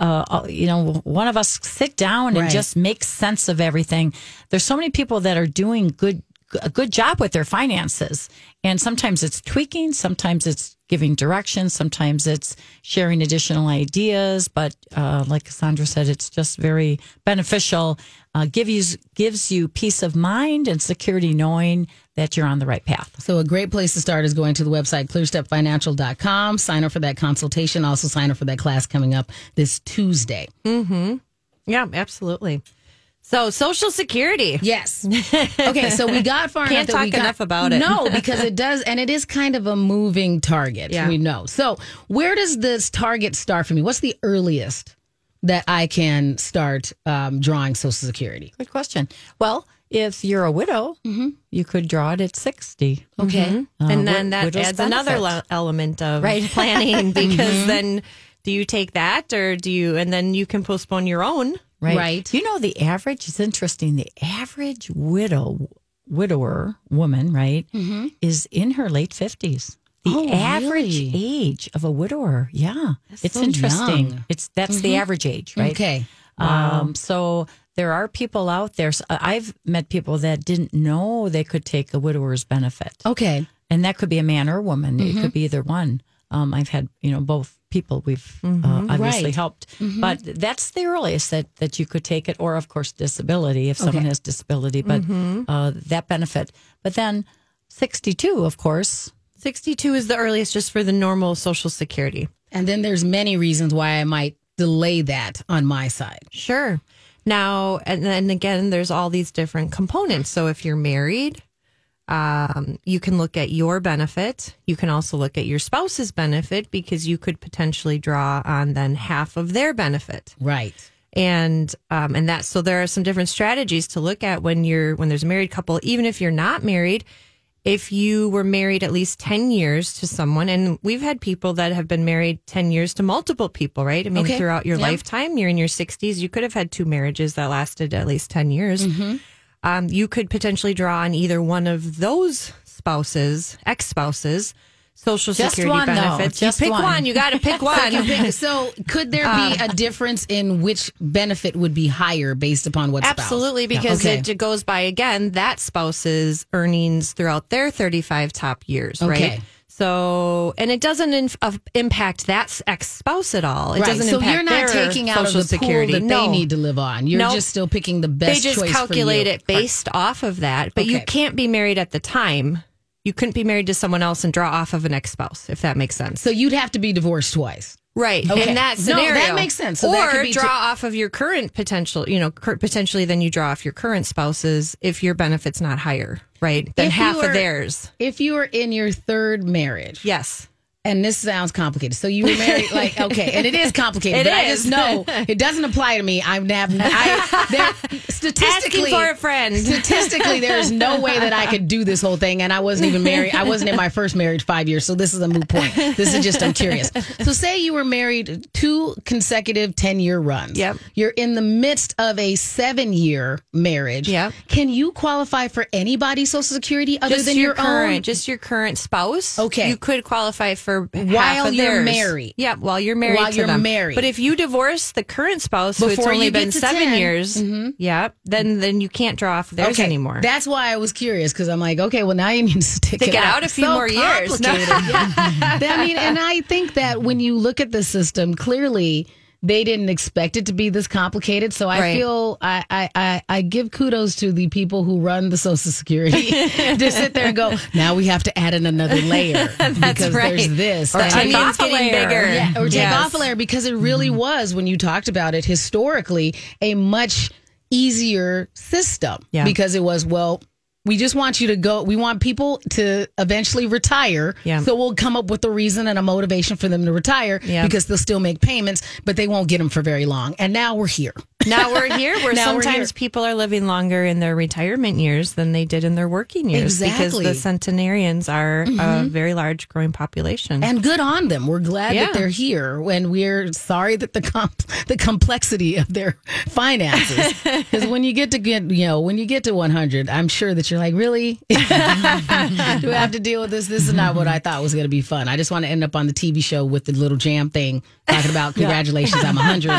[SPEAKER 6] uh, you know, one of us sit down and
[SPEAKER 4] Right.
[SPEAKER 6] just make sense of everything. There's so many people that are doing good a good job with their finances, and sometimes it's tweaking, sometimes it's giving direction, sometimes it's sharing additional ideas. But uh, like Cassandra said, it's just very beneficial. Uh, give you gives you peace of mind and security, knowing that you're on the right path.
[SPEAKER 4] So a great place to start is going to the website clearstepfinancial.com. Sign up for that consultation. Also sign up for that class coming up this Tuesday. Mm-hmm.
[SPEAKER 5] Yeah, absolutely. So Social Security.
[SPEAKER 4] Yes. Okay, so we got far
[SPEAKER 5] Can't
[SPEAKER 4] enough that we
[SPEAKER 5] talk
[SPEAKER 4] got,
[SPEAKER 5] enough about it.
[SPEAKER 4] No, because it does, and it is kind of a moving target.
[SPEAKER 5] Yeah.
[SPEAKER 4] We know. So where does this target start for me? What's the earliest that I can start um, drawing Social Security?
[SPEAKER 6] Good question. Well, if you're a widow, you could draw it at 60.
[SPEAKER 4] Okay.
[SPEAKER 6] Uh,
[SPEAKER 5] and then
[SPEAKER 6] wi-
[SPEAKER 5] that
[SPEAKER 6] widow's
[SPEAKER 5] adds another
[SPEAKER 6] benefit.
[SPEAKER 5] le- element of
[SPEAKER 6] Right.
[SPEAKER 5] planning because then do you take that or do you and then you can postpone your own
[SPEAKER 6] Right.
[SPEAKER 4] Right.
[SPEAKER 6] You know, the average, it's interesting. The average widow, widower woman, right, is in her late 50s. The
[SPEAKER 4] Oh,
[SPEAKER 6] average
[SPEAKER 4] really?
[SPEAKER 6] age of a widower. Yeah. it's
[SPEAKER 4] so
[SPEAKER 6] interesting.
[SPEAKER 4] young.
[SPEAKER 6] It's That's the average age, right?
[SPEAKER 4] Okay.
[SPEAKER 6] Um, so there are people out there. so I've met people that didn't know they could take a widower's benefit.
[SPEAKER 4] Okay.
[SPEAKER 6] And that could be a man or a woman. It could be either one. Um, I've had, you know, both people we've uh, obviously
[SPEAKER 4] Right.
[SPEAKER 6] helped. But that's the earliest that, that you could take it, or of course, disability if someone has disability, but uh, that benefit. But then 62, of course.
[SPEAKER 5] 62 is the earliest just for the normal social security.
[SPEAKER 4] And then there's many reasons why I might delay that on my side.
[SPEAKER 5] sure. Now and then again there's all these different components. So if you're married um, you can look at your benefit. You can also look at your spouse's benefit because you could potentially draw on then half of their benefit.
[SPEAKER 4] Right.
[SPEAKER 5] and um, and that so there are some different strategies to look at when you're when there's a married couple even if you're not married if you were married at least 10 years to someone and we've had people that have been married 10 years to multiple people right i mean
[SPEAKER 4] Okay.
[SPEAKER 5] throughout your
[SPEAKER 4] Yeah.
[SPEAKER 5] lifetime you're in your 60s you could have had two marriages that lasted at least 10 years
[SPEAKER 4] Mm-hmm.
[SPEAKER 5] um, you could potentially draw on either one of those spouses ex-spouses social
[SPEAKER 6] Just
[SPEAKER 5] security
[SPEAKER 6] one, though.
[SPEAKER 5] benefits
[SPEAKER 6] Just
[SPEAKER 5] you pick
[SPEAKER 6] one.
[SPEAKER 5] one. you got to pick one
[SPEAKER 4] So could there be a difference in which benefit would be higher based upon what spouse?
[SPEAKER 5] Absolutely, because
[SPEAKER 4] Okay.
[SPEAKER 5] it goes by again that spouse's earnings throughout their 35 top years,
[SPEAKER 4] Okay.
[SPEAKER 5] right? So, and it doesn't in, uh, impact that ex spouse at all. It
[SPEAKER 4] Right.
[SPEAKER 5] doesn't
[SPEAKER 4] So
[SPEAKER 5] impact
[SPEAKER 4] you're not taking out of
[SPEAKER 5] social
[SPEAKER 4] the pool
[SPEAKER 5] security.
[SPEAKER 4] that
[SPEAKER 5] no.
[SPEAKER 4] they need to live on. You're
[SPEAKER 5] Nope.
[SPEAKER 4] just still picking the best. They just
[SPEAKER 5] calculate it based off of that, but you can't be married at the time. You couldn't be married to someone else and draw off of an ex spouse, if that makes sense.
[SPEAKER 4] So you'd have to be divorced twice.
[SPEAKER 5] Right.
[SPEAKER 4] Okay.
[SPEAKER 5] In that
[SPEAKER 4] No, that makes sense. So
[SPEAKER 5] or
[SPEAKER 4] that could be
[SPEAKER 5] draw
[SPEAKER 4] t-
[SPEAKER 5] off of your current potential, you know, cur- potentially then you draw off your current spouses if your benefit's not higher, right? Than
[SPEAKER 4] If
[SPEAKER 5] half
[SPEAKER 4] you
[SPEAKER 5] of theirs.
[SPEAKER 4] If you are in your third marriage,
[SPEAKER 5] Yes.
[SPEAKER 4] And this sounds complicated. So you were married, like okay, and it is complicated.
[SPEAKER 5] It
[SPEAKER 4] but I just know it doesn't apply to me. I'm have I there, statistically
[SPEAKER 5] Asking for a friend.
[SPEAKER 4] Statistically, there is no way that I could do this whole thing, and I wasn't even married. I wasn't in my first marriage five years, so this is a moot point. This is just I'm curious. So say you were married two consecutive ten year runs.
[SPEAKER 5] Yep.
[SPEAKER 4] You're in the midst of a seven year marriage.
[SPEAKER 5] Yep.
[SPEAKER 4] Can you qualify for anybody's Social Security other
[SPEAKER 5] just
[SPEAKER 4] than
[SPEAKER 5] your,
[SPEAKER 4] your,
[SPEAKER 5] current,
[SPEAKER 4] own?
[SPEAKER 5] just your current spouse.
[SPEAKER 4] Okay.
[SPEAKER 5] you could qualify for half
[SPEAKER 4] While you're
[SPEAKER 5] theirs.
[SPEAKER 4] married.
[SPEAKER 5] Yeah, while you're married.
[SPEAKER 4] While
[SPEAKER 5] to
[SPEAKER 4] you're
[SPEAKER 5] them.
[SPEAKER 4] married.
[SPEAKER 5] But if you divorce the current spouse, who it's
[SPEAKER 4] Before
[SPEAKER 5] only been seven
[SPEAKER 4] 10.
[SPEAKER 5] years, mm-hmm. yeah, then then you can't draw off theirs anymore.
[SPEAKER 4] That's why I was curious because I'm like, okay, well now you need to stick, it,
[SPEAKER 5] it out a few
[SPEAKER 4] So
[SPEAKER 5] more years. No.
[SPEAKER 4] yeah. I mean, and I think that when you look at the system, clearly they didn't expect it to be this complicated. So I
[SPEAKER 5] Right.
[SPEAKER 4] feel I, I, I, I give kudos to the people who run the Social Security to sit there and go, now we have to add in another layer because
[SPEAKER 5] right.
[SPEAKER 4] there's this.
[SPEAKER 5] Or
[SPEAKER 4] that-
[SPEAKER 5] take off a
[SPEAKER 6] getting
[SPEAKER 5] layer.
[SPEAKER 6] bigger.
[SPEAKER 4] yeah, or take
[SPEAKER 5] Yes.
[SPEAKER 4] off a layer because it really mm-hmm. was when you talked about it historically a much easier system
[SPEAKER 5] Yeah.
[SPEAKER 4] because it was well We just want you to go. We want people to eventually retire.
[SPEAKER 5] Yeah.
[SPEAKER 4] So we'll come up with a reason and a motivation for them to retire
[SPEAKER 5] Yeah.
[SPEAKER 4] because they'll still make payments, but they won't get them for very long. And now we're here.
[SPEAKER 5] Now we're here where sometimes
[SPEAKER 4] here.
[SPEAKER 5] people are living longer in their retirement years than they did in their working years because the centenarians are a mm-hmm. very large growing population.
[SPEAKER 4] And good on them. We're glad
[SPEAKER 5] Yeah.
[SPEAKER 4] that they're here. When we're sorry that the comp- the complexity of their finances. Because when you get to get you know when you get to 100, I'm sure that you're like, really, do I have to deal with this? This is not what I thought was going to be fun. I just want to end up on the TV show with the little jam thing talking about congratulations, I'm 100.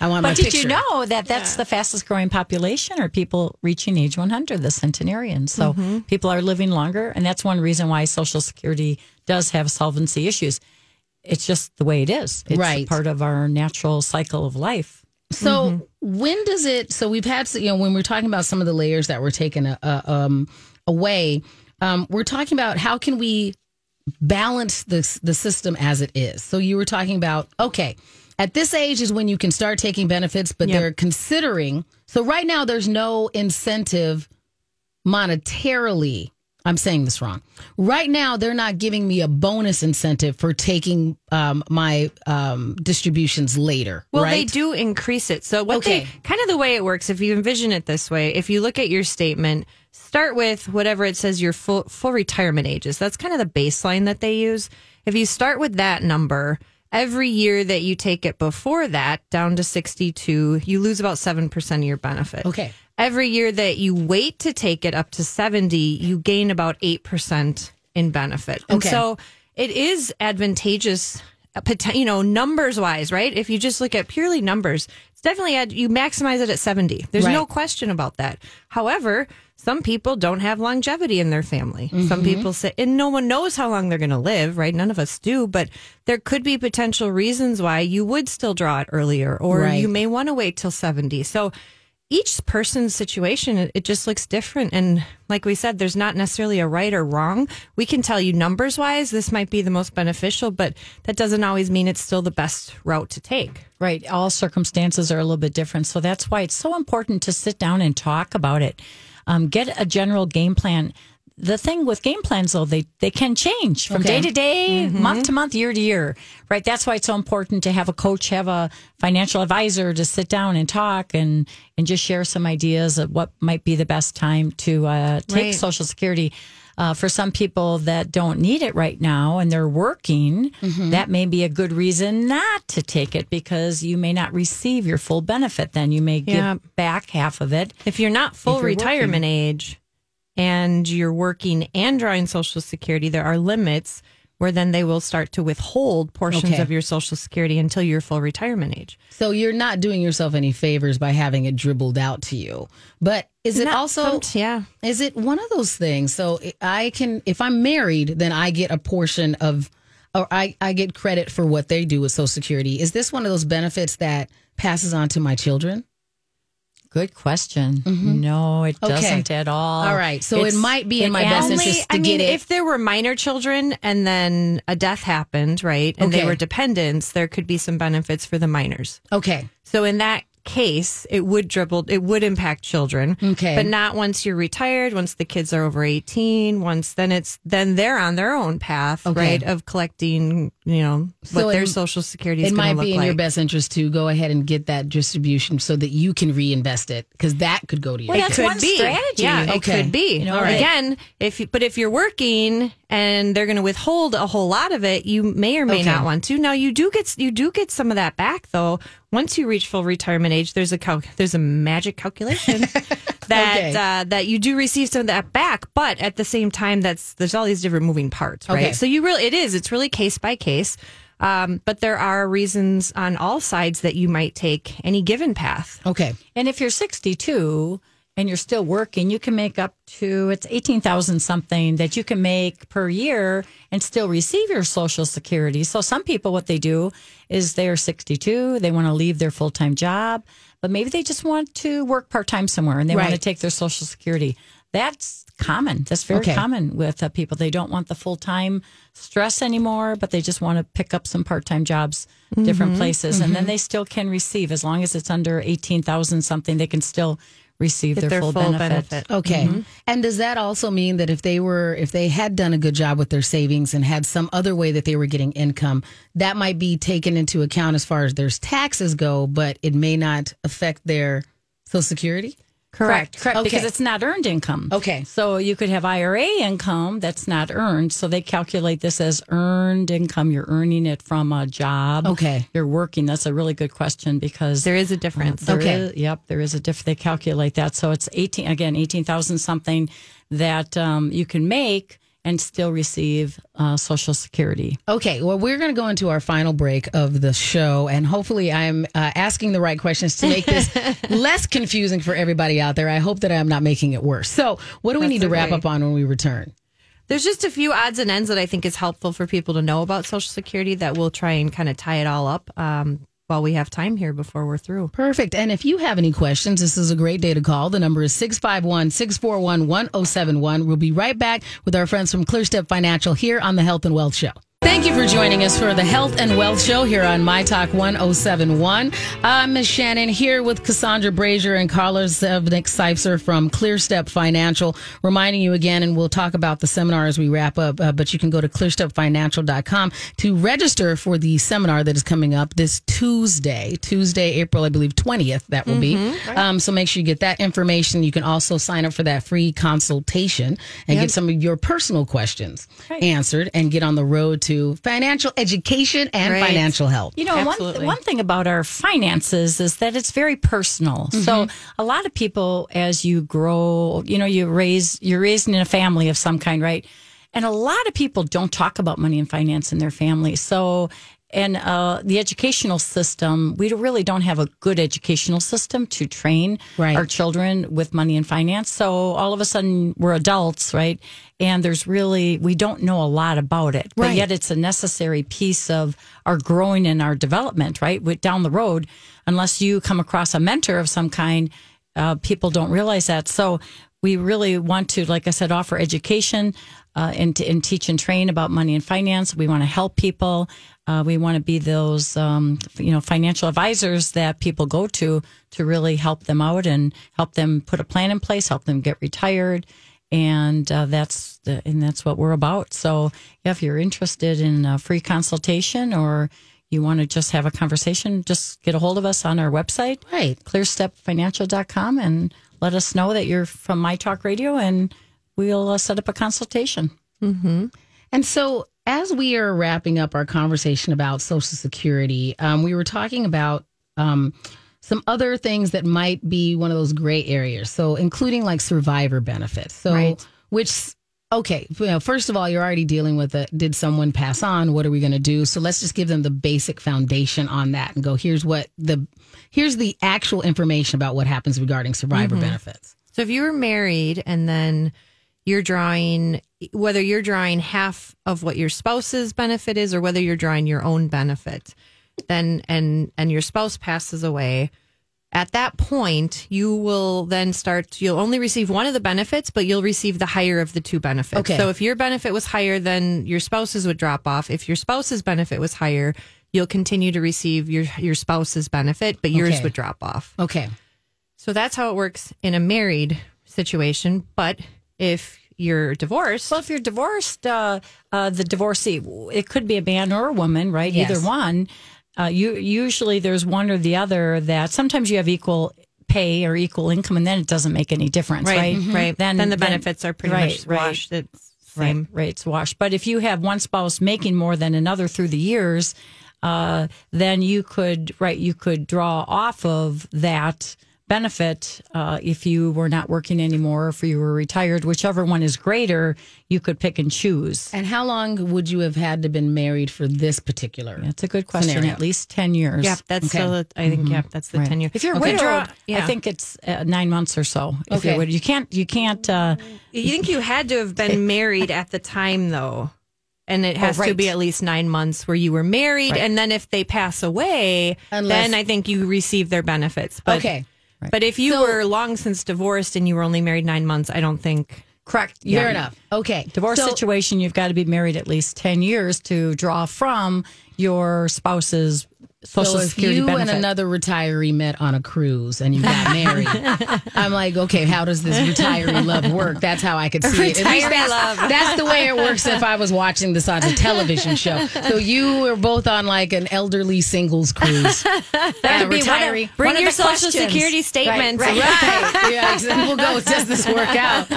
[SPEAKER 4] I want my
[SPEAKER 6] But did
[SPEAKER 4] picture.
[SPEAKER 6] You know that that's the fastest growing population are people reaching age 100, the centenarians. So
[SPEAKER 4] Mm-hmm.
[SPEAKER 6] people are living longer. And that's one reason why Social Security does have solvency issues. It's just the way it is. It's
[SPEAKER 4] Right.
[SPEAKER 6] part of our natural cycle of life.
[SPEAKER 4] So when does it? So we've had you know when we're talking about some of the layers that were taken uh, uh, um, away, um, we're talking about how can we balance this the system as it is. So you were talking about okay, at this age is when you can start taking benefits, but
[SPEAKER 5] Yep.
[SPEAKER 4] they're considering. So right now there's no incentive monetarily. I'm saying this wrong. Right now, they're not giving me a bonus incentive for taking um, my um, distributions later.
[SPEAKER 5] Well,
[SPEAKER 4] right?
[SPEAKER 5] they do increase it. So what
[SPEAKER 4] Okay.
[SPEAKER 5] they kind of the way it works, if you envision it this way, if you look at your statement, start with whatever it says your full full retirement ages. That's kind of the baseline that they use. If you start with that number, every year that you take it before that down to 62, you lose about 7% of your benefit.
[SPEAKER 4] Okay.
[SPEAKER 5] Every year that you wait to take it up to 70, you gain about 8% in benefit. And
[SPEAKER 4] Okay.
[SPEAKER 5] so it is advantageous, uh, you know, numbers wise, right? If you just look at purely numbers, it's definitely, ad- you maximize it at 70. There's no question about that. However, some people don't have longevity in their family.
[SPEAKER 4] Mm-hmm.
[SPEAKER 5] Some people say, and no one knows how long they're going to live, right? None of us do, but there could be potential reasons why you would still draw it earlier, or
[SPEAKER 4] Right.
[SPEAKER 5] you may want to wait till 70. So, each person's situation it, it just looks different and like we said there's not necessarily a right or wrong we can tell you numbers wise this might be the most beneficial but that doesn't always mean it's still the best route to take
[SPEAKER 6] Right. All circumstances are a little bit different. So that's why it's so important to sit down and talk about it. Um, get a general game plan. The thing with game plans, though, they, they can change from
[SPEAKER 4] Okay.
[SPEAKER 6] day to day, month to month, year to year. Right. That's why it's so important to have a coach, have a financial advisor to sit down and talk and, and just share some ideas of what might be the best time to uh, take
[SPEAKER 5] Right.
[SPEAKER 6] Social Security. Uh, for some people that don't need it right now and they're working, that may be a good reason not to take it because you may not receive your full benefit. Then you may give back half of it.
[SPEAKER 5] if you're not full
[SPEAKER 6] you're
[SPEAKER 5] retirement age and you're working and drawing social security there are limits where then they will start to withhold portions
[SPEAKER 4] Okay.
[SPEAKER 5] of your social security until you're full retirement age
[SPEAKER 4] So you're not doing yourself any favors by having it dribbled out to you. But is it
[SPEAKER 5] Not
[SPEAKER 4] also
[SPEAKER 5] yeah
[SPEAKER 4] is it one of those things? So I can if I'm married, then I get a portion of or I, I get credit for what they do with Social Security. Is this one of those benefits that passes on to my children?
[SPEAKER 6] Good question. Mm-hmm. No, it
[SPEAKER 4] Okay.
[SPEAKER 6] doesn't at all.
[SPEAKER 4] All right. So it might be in my best interest to
[SPEAKER 5] I mean,
[SPEAKER 4] get it.
[SPEAKER 5] if there were minor children and then a death happened, right, and they were dependents, there could be some benefits for the minors.
[SPEAKER 4] okay.
[SPEAKER 5] So in that case, it would dribble, it would impact children.
[SPEAKER 4] Okay.
[SPEAKER 5] But not once you're retired, once the kids are over 18, once then it's, then they're on their own path,
[SPEAKER 4] Okay.
[SPEAKER 5] right, of collecting, you know,
[SPEAKER 4] So
[SPEAKER 5] what their
[SPEAKER 4] it-
[SPEAKER 5] social security is
[SPEAKER 4] It might
[SPEAKER 5] look
[SPEAKER 4] be in
[SPEAKER 5] like.
[SPEAKER 4] your best interest to go ahead and get that distribution so that you can reinvest it because that could go to your
[SPEAKER 6] Well,
[SPEAKER 5] It
[SPEAKER 6] that's
[SPEAKER 5] could
[SPEAKER 6] one
[SPEAKER 5] be.
[SPEAKER 6] strategy.
[SPEAKER 5] Yeah, it could be.
[SPEAKER 6] You know,
[SPEAKER 5] Or
[SPEAKER 6] right.
[SPEAKER 5] Again, if you, but if you're working and they're going to withhold a whole lot of it, you may or may
[SPEAKER 4] Okay.
[SPEAKER 5] not want to. Now you do get you do get some of that back though. Once you reach full retirement age, there's a cal- there's a magic calculation that
[SPEAKER 4] Okay.
[SPEAKER 5] uh, that you do receive some of that back. But at the same time, that's there's all these different moving parts, right?
[SPEAKER 4] Okay.
[SPEAKER 5] So you really it is it's really case by case. Um, but there are reasons on all sides that you might take any given path.
[SPEAKER 4] Okay.
[SPEAKER 6] And if you're 62 and you're still working, you can make up to it's 18,000 something that you can make per year and still receive your social security. So some people what they do is they're 62, they want to leave their full-time job, but maybe they just want to work part-time somewhere and they want to take their social security. That's common. That's very
[SPEAKER 4] Okay.
[SPEAKER 6] common with uh, people. They don't want the full-time stress anymore, but they just want to pick up some part-time jobs different places and then they still can receive as long as it's under 18,000 something they can still receive their,
[SPEAKER 5] their
[SPEAKER 6] full,
[SPEAKER 5] full
[SPEAKER 6] benefit.
[SPEAKER 5] benefit.
[SPEAKER 4] Okay.
[SPEAKER 6] Mm-hmm.
[SPEAKER 4] And does that also mean that if they were if they had done a good job with their savings and had some other way that they were getting income, that might be taken into account as far as their taxes go, but it may not affect their social security?
[SPEAKER 6] Correct. Correct.
[SPEAKER 4] Okay.
[SPEAKER 6] Because it's not earned income.
[SPEAKER 4] Okay.
[SPEAKER 6] So you could have IRA income that's not earned. So they calculate this as earned income. You're earning it from a job.
[SPEAKER 4] Okay.
[SPEAKER 6] You're working. That's a really good question because
[SPEAKER 5] There is a difference.
[SPEAKER 6] There
[SPEAKER 4] Okay.
[SPEAKER 6] is- yep. There is a diff. They calculate that. So it's 18, again, 18,000 something that um, you can make and still receive uh, Social Security.
[SPEAKER 4] Okay, well, we're going to go into our final break of the show, and hopefully, I'm uh, asking the right questions to make this less confusing for everybody out there. I hope that I'm not making it worse. So, what do we
[SPEAKER 5] That's
[SPEAKER 4] need to wrap up on when we return?
[SPEAKER 5] There's just a few odds and ends that I think is helpful for people to know about Social Security that we'll try and kind of tie it all up um, while we have time here before we're through.
[SPEAKER 4] Perfect. And if you have any questions, this is a great day to call. The number is 651 641 1071. We'll be right back with our friends from ClearStep Financial here on the Health and Wealth Show. Thank you for joining us for the Health and Wealth Show here on My Talk 1071. I'm Ms. Shannan here with Cassandra Brashier and Carla Zevnik Seufzer from ClearStep Financial, reminding you again, and we'll talk about the seminar as we wrap up, uh, but you can go to clearstepfinancial.com to register for the seminar that is coming up this Tuesday, Tuesday, April, I believe, 20th, that will be. Um, so make sure you get that information. You can also sign up for that free consultation and get some of your personal questions answered and get on the road to financial education and
[SPEAKER 5] Right.
[SPEAKER 4] financial health.
[SPEAKER 6] You know, one,
[SPEAKER 5] Absolutely.
[SPEAKER 6] one thing about our finances is that it's very personal. So mm-hmm. a lot of people, as you grow, you know, you raise, you're raised in a family of some kind, right? And a lot of people don't talk about money and finance in their family. So, and uh, the educational system, we really don't have a good educational system to train
[SPEAKER 4] Right.
[SPEAKER 6] our children with money and finance. So all of a sudden we're adults, right? And there's really, we don't know a lot about it, but yet it's a necessary piece of our growing and our development, right? With down the road, unless you come across a mentor of some kind, uh, people don't realize that. So we really want to, like I said, offer education uh, and, and teach and train about money and finance. We want to help people. Uh, we want to be those, um, you know, financial advisors that people go to to really help them out and help them put a plan in place, help them get retired, and uh, that's the, and that's what we're about. So, yeah, if you're interested in a free consultation or you want to just have a conversation, just get a hold of us on our website,
[SPEAKER 4] Right.
[SPEAKER 6] clearstepfinancial.com, and let us know that you're from My Talk Radio, and we'll uh, set up a consultation.
[SPEAKER 4] And so, as we are wrapping up our conversation about Social Security, um, we were talking about um, some other things that might be one of those gray areas. So, including like survivor benefits. So,
[SPEAKER 6] Right.
[SPEAKER 4] which, okay, you know, first of all, you're already dealing with it. Did someone pass on? What are we going to do? So, let's just give them the basic foundation on that and go, here's what the, here's the actual information about what happens regarding survivor benefits.
[SPEAKER 5] So if you were married and then you're drawing, whether you're drawing half of what your spouse's benefit is or whether you're drawing your own benefit, then and and your spouse passes away, at that point you will then start. You'll only receive one of the benefits, but you'll receive the higher of the two benefits.
[SPEAKER 4] Okay.
[SPEAKER 5] So if your benefit was higher, then your spouse's would drop off. If your spouse's benefit was higher, you'll continue to receive your your spouse's benefit, but yours
[SPEAKER 4] Okay.
[SPEAKER 5] would drop off.
[SPEAKER 4] Okay.
[SPEAKER 5] So that's how it works in a married situation. But if you're divorced,
[SPEAKER 6] Well, if you're divorced, uh, uh, the divorcee, it could be a man or a woman, right?
[SPEAKER 4] Yes.
[SPEAKER 6] Either one. Uh, you usually there's one or the other that sometimes you have equal pay or equal income, and then it doesn't make any difference, right?
[SPEAKER 5] right, right, then, the benefits are pretty
[SPEAKER 6] right,
[SPEAKER 5] much
[SPEAKER 6] right.
[SPEAKER 5] washed. It's same.
[SPEAKER 6] Right, right, it's washed. But if you have one spouse making more than another through the years, uh, then you could, right, you could draw off of that benefit uh, if you were not working anymore, if you were retired, whichever one is greater, you could pick and choose.
[SPEAKER 4] And how long would you have had to been married for this particular?
[SPEAKER 6] That's a good question.
[SPEAKER 4] Scenario.
[SPEAKER 6] At least ten years.
[SPEAKER 5] Yeah, that's
[SPEAKER 4] Okay.
[SPEAKER 5] still. A, I think. Yeah, that's the
[SPEAKER 6] Right.
[SPEAKER 5] ten year.
[SPEAKER 6] If you're
[SPEAKER 5] Okay.
[SPEAKER 6] widowed,
[SPEAKER 5] Draw-
[SPEAKER 6] I think it's uh, nine months or so. If
[SPEAKER 4] Okay.
[SPEAKER 6] you're you can't. You can't. Uh,
[SPEAKER 5] you think you had to have been married at the time though. And it has to
[SPEAKER 6] right.
[SPEAKER 5] be at least nine months where you were married,
[SPEAKER 6] Right.
[SPEAKER 5] and then if they pass away,
[SPEAKER 4] Unless-
[SPEAKER 5] then I think you receive their benefits. But,
[SPEAKER 4] okay.
[SPEAKER 5] But if you were long since divorced and you were only married nine months, I don't think.
[SPEAKER 6] correct.
[SPEAKER 4] Fair enough. Okay.
[SPEAKER 6] Divorce
[SPEAKER 4] So-
[SPEAKER 6] situation, you've got to be married at least 10 years to draw from your spouse's Social
[SPEAKER 4] so if
[SPEAKER 6] Security
[SPEAKER 4] you
[SPEAKER 6] benefit.
[SPEAKER 4] and another retiree met on a cruise and you got married, I'm like, okay, how does this retiree love work? That's how I could see it.
[SPEAKER 5] Retiree
[SPEAKER 4] that's,
[SPEAKER 5] love.
[SPEAKER 4] that's the way it works if I was watching this on a television show. So you were both on like an elderly singles cruise. That
[SPEAKER 6] could be one of-
[SPEAKER 5] Bring
[SPEAKER 6] One
[SPEAKER 5] your social
[SPEAKER 6] questions.
[SPEAKER 5] security statements.
[SPEAKER 6] right.
[SPEAKER 4] right. Yeah, exactly. we'll go. Does this work out?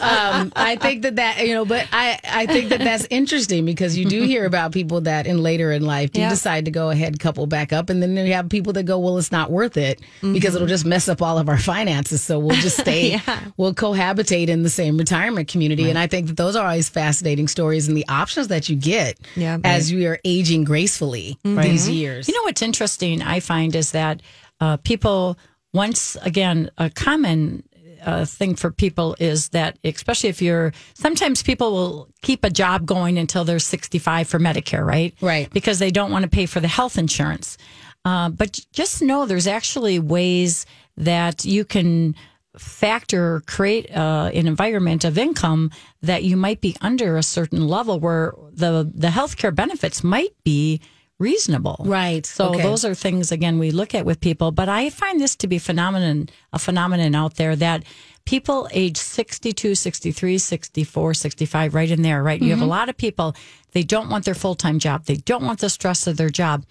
[SPEAKER 4] Um, I think that that you know, but I I think that that's interesting because you do hear about people that in later in life do
[SPEAKER 5] Yeah.
[SPEAKER 4] decide to go ahead couple back up, and then you have people that go, well, it's not worth it because it'll just mess up all of our finances. So we'll just stay, we'll cohabitate in the same retirement community, and I think that those are always fascinating stories and the options that you get
[SPEAKER 5] Yeah.
[SPEAKER 4] as you are aging gracefully these years.
[SPEAKER 6] You know what's interesting, I find, is that uh, people, once again, a common uh, thing for people is that, especially if you're, sometimes people will keep a job going until they're 65 for Medicare, right?
[SPEAKER 4] Right.
[SPEAKER 6] Because they don't want to pay for the health insurance. Uh, but just know there's actually ways that you can factor create uh, an environment of income that you might be under a certain level where the the healthcare benefits might be reasonable.
[SPEAKER 4] Right.
[SPEAKER 6] so
[SPEAKER 4] Okay.
[SPEAKER 6] those are things again we look at with people. But i find this to be phenomenon a phenomenon out there that people age 62 63 64 65 right in there right? You have a mm-hmm. lot of people they don't want their full-time job. They don't want the stress of their job.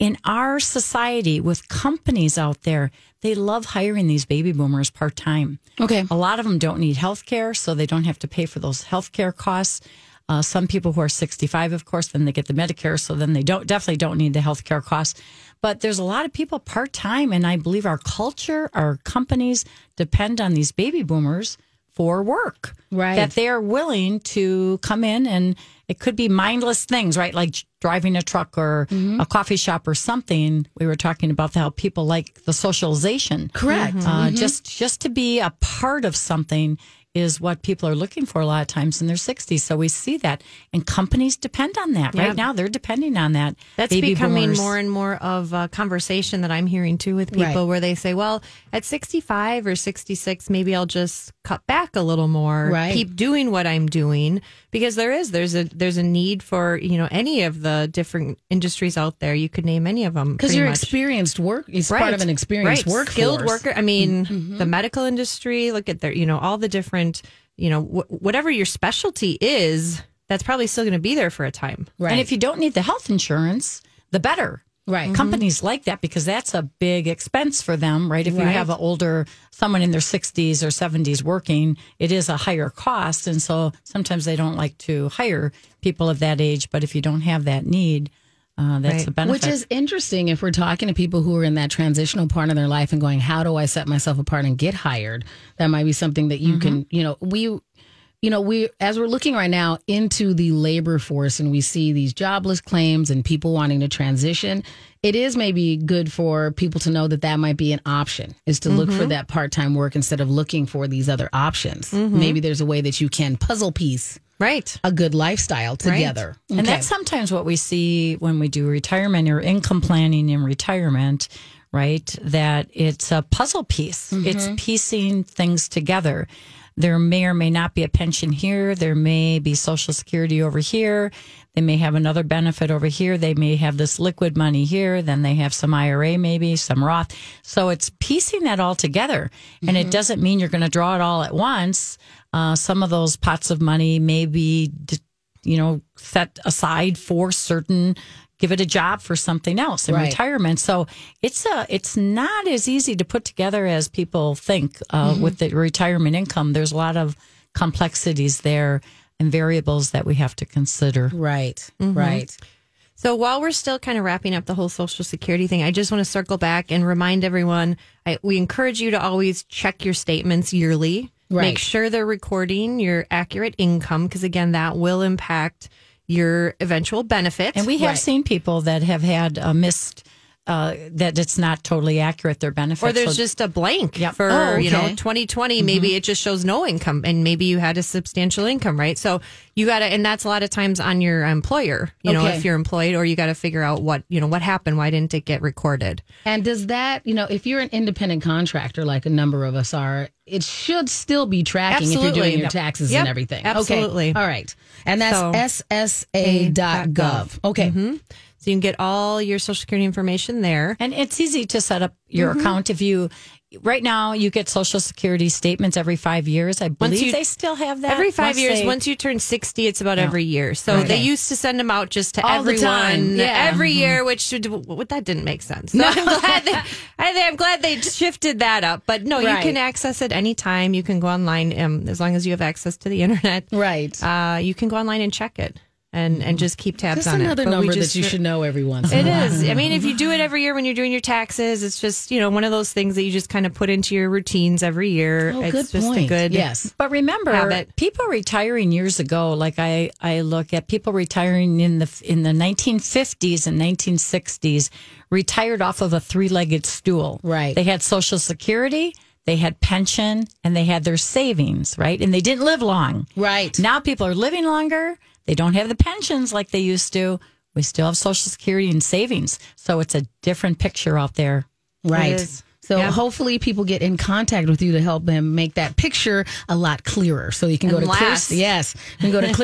[SPEAKER 6] In our society with companies out there they love hiring these baby boomers part-time.
[SPEAKER 4] Okay.
[SPEAKER 6] a lot of them don't need health care so they don't have to pay for those health care costs uh, some people who are 65 of course then they get the medicare so then they don't definitely don't need the health care costs. But there's a lot of people part-time and i believe our culture our companies depend on these baby boomers for work.
[SPEAKER 4] Right.
[SPEAKER 6] that they're willing to come in and it could be mindless things right? Like driving a truck or a coffee shop or something. We were talking about how people like the socialization.
[SPEAKER 4] Correct.
[SPEAKER 6] uh, just just to be a part of something is what people are looking for a lot of times in their 60s. So we see that, and companies depend on that.
[SPEAKER 5] Yeah.
[SPEAKER 6] Right now, they're depending on that.
[SPEAKER 5] That's becoming
[SPEAKER 6] boomers.
[SPEAKER 5] more and more of a conversation that I'm hearing too with people
[SPEAKER 4] Right.
[SPEAKER 5] where they say, well, at 65 or 66, maybe I'll just cut back a little more,
[SPEAKER 4] Right.
[SPEAKER 5] keep doing what I'm doing because there is, there's a, there's a need for, you know, any of the different industries out there. You could name any of them.
[SPEAKER 4] Because
[SPEAKER 5] pretty
[SPEAKER 4] you're
[SPEAKER 5] much.
[SPEAKER 4] experienced work. It's part of an experienced
[SPEAKER 5] right.
[SPEAKER 4] workforce.
[SPEAKER 5] skilled worker. I mean, mm-hmm. the medical industry. Look at their, you know, all the different, you know, wh- whatever your specialty is, that's probably still going to be there for a time.
[SPEAKER 4] Right.
[SPEAKER 6] And if you don't need the health insurance, the better.
[SPEAKER 4] Right. Mm-hmm.
[SPEAKER 6] Companies like that because that's a big expense for them, right? If you have an older, someone in their 60s or 70s working, it is a higher cost. And so sometimes they don't like to hire people of that age. But if you don't have that need, uh, that's
[SPEAKER 5] Right.
[SPEAKER 6] a benefit.
[SPEAKER 4] Which is interesting if we're talking to people who are in that transitional part of their life and going, how do I set myself apart and get hired? That might be something that you can, mm-hmm. you know, we, you know, we, as we're looking right now into the labor force and we see these jobless claims and people wanting to transition, it is maybe good for people to know that that might be an option is to look for mm-hmm. that part time work instead of looking for these other options. Mm-hmm. Maybe there's a way that you can puzzle piece
[SPEAKER 5] Right.
[SPEAKER 4] a good lifestyle together.
[SPEAKER 6] And
[SPEAKER 4] Okay.
[SPEAKER 6] that's sometimes what we see when we do retirement or income planning in retirement, right? That it's a puzzle piece. Mm-hmm. It's piecing things together. There may or may not be a pension here. There may be Social Security over here. They may have another benefit over here. They may have this liquid money here. Then they have some IRA, maybe some Roth. So it's piecing that all together. And it doesn't mean you're going to draw it all at once. Uh, some of those pots of money may be you know, set aside for certain give it a job for something else in
[SPEAKER 4] Right.
[SPEAKER 6] retirement. So it's a it's not as easy to put together as people think uh,
[SPEAKER 4] Mm-hmm.
[SPEAKER 6] with the retirement income. There's a lot of complexities there and variables that we have to consider.
[SPEAKER 4] right, right.
[SPEAKER 5] So while we're still kind of wrapping up the whole Social Security thing, I just want to circle back and remind everyone I, we encourage you to always check your statements yearly.
[SPEAKER 4] Right.
[SPEAKER 5] Make sure they're recording your accurate income because, again, that will impact your eventual benefit.
[SPEAKER 6] And we have
[SPEAKER 4] Right.
[SPEAKER 6] seen people that have had uh, missed uh, that it's not totally accurate their benefits.
[SPEAKER 5] or there's
[SPEAKER 6] So-
[SPEAKER 5] just a blank
[SPEAKER 6] Yep.
[SPEAKER 5] for
[SPEAKER 4] Oh,
[SPEAKER 5] you know
[SPEAKER 4] okay.
[SPEAKER 5] 2020 maybe it just shows no income and maybe you had a substantial income right so you got to and that's a lot of times on your employer you know if you're employed or you got to figure out what you know what happened why didn't it get recorded
[SPEAKER 4] And does that, you know, if you're an independent contractor like a number of us are, it should still be tracking if you're doing your taxes
[SPEAKER 5] Yep.
[SPEAKER 4] and everything.
[SPEAKER 5] Absolutely.
[SPEAKER 4] Okay. All right. And that's
[SPEAKER 5] So-
[SPEAKER 4] ssa.gov. Okay.
[SPEAKER 5] So you can get all your social security information there.
[SPEAKER 6] And it's easy to set up your
[SPEAKER 5] Mm-hmm.
[SPEAKER 6] account if you. Right now, you get Social Security statements every five years. I believe
[SPEAKER 5] you-
[SPEAKER 6] they still have that
[SPEAKER 5] Every five
[SPEAKER 6] Must
[SPEAKER 5] years,
[SPEAKER 6] say-
[SPEAKER 5] once you turn 60, it's about every year. So they used to send them out just to
[SPEAKER 4] All
[SPEAKER 5] everyone
[SPEAKER 4] yeah.
[SPEAKER 5] every year, which what, that didn't make sense. So I'm glad they, I, I'm glad they shifted that up. But no, you can access it anytime. You can go online um, as long as you have access to the internet.
[SPEAKER 4] Right.
[SPEAKER 5] Uh, you can go online and check it and, and just keep tabs
[SPEAKER 4] Just
[SPEAKER 5] on
[SPEAKER 4] another
[SPEAKER 5] it. But we
[SPEAKER 4] number
[SPEAKER 5] just-
[SPEAKER 4] that you should know every once in
[SPEAKER 5] It
[SPEAKER 4] a while.
[SPEAKER 5] is. I mean, if you do it every year when you're doing your taxes, it's just you know one of those things that you just kind of put into your routines every year.
[SPEAKER 4] Oh,
[SPEAKER 5] it's
[SPEAKER 4] good
[SPEAKER 5] just
[SPEAKER 4] point.
[SPEAKER 5] a good
[SPEAKER 4] Yes.
[SPEAKER 6] But remember,
[SPEAKER 5] habit.
[SPEAKER 6] people retiring years ago, like I, I look at people retiring in the in the 1950s and 1960s, retired off of a three-legged stool.
[SPEAKER 4] Right.
[SPEAKER 6] They had Social Security, they had pension, and they had their savings. Right, and they didn't live long.
[SPEAKER 4] Right.
[SPEAKER 6] Now people are living longer. They don't have the pensions like they used to. We still have Social Security and savings, so it's a different picture out there.
[SPEAKER 4] Right. So
[SPEAKER 5] Yeah.
[SPEAKER 4] hopefully people get in contact with you to help them make that picture a lot clearer. So you can go
[SPEAKER 5] And
[SPEAKER 4] to clear, yes, you can go to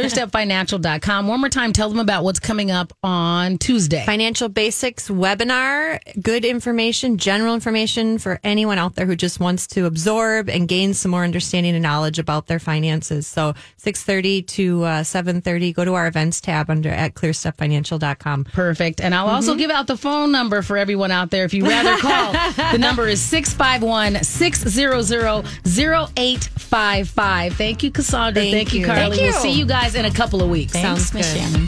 [SPEAKER 4] clearstepfinancial.com. One more time, tell them about what's coming up on Tuesday.
[SPEAKER 5] financial basics webinar. Good information, general information for anyone out there who just wants to absorb and gain some more understanding and knowledge about their finances. So 6:30 to uh, 7:30. Go to our events tab under at clearstepfinancial.com.
[SPEAKER 4] Perfect. And I'll also give out the phone number for everyone out there if you rather call. the number is 651 600 0855. Thank you, Cassandra.
[SPEAKER 5] Thank
[SPEAKER 4] Thank, you. Carly.
[SPEAKER 6] Thank you.
[SPEAKER 4] We'll see you guys in a couple of weeks.
[SPEAKER 6] Thanks,
[SPEAKER 5] Sounds good.
[SPEAKER 6] Shannan.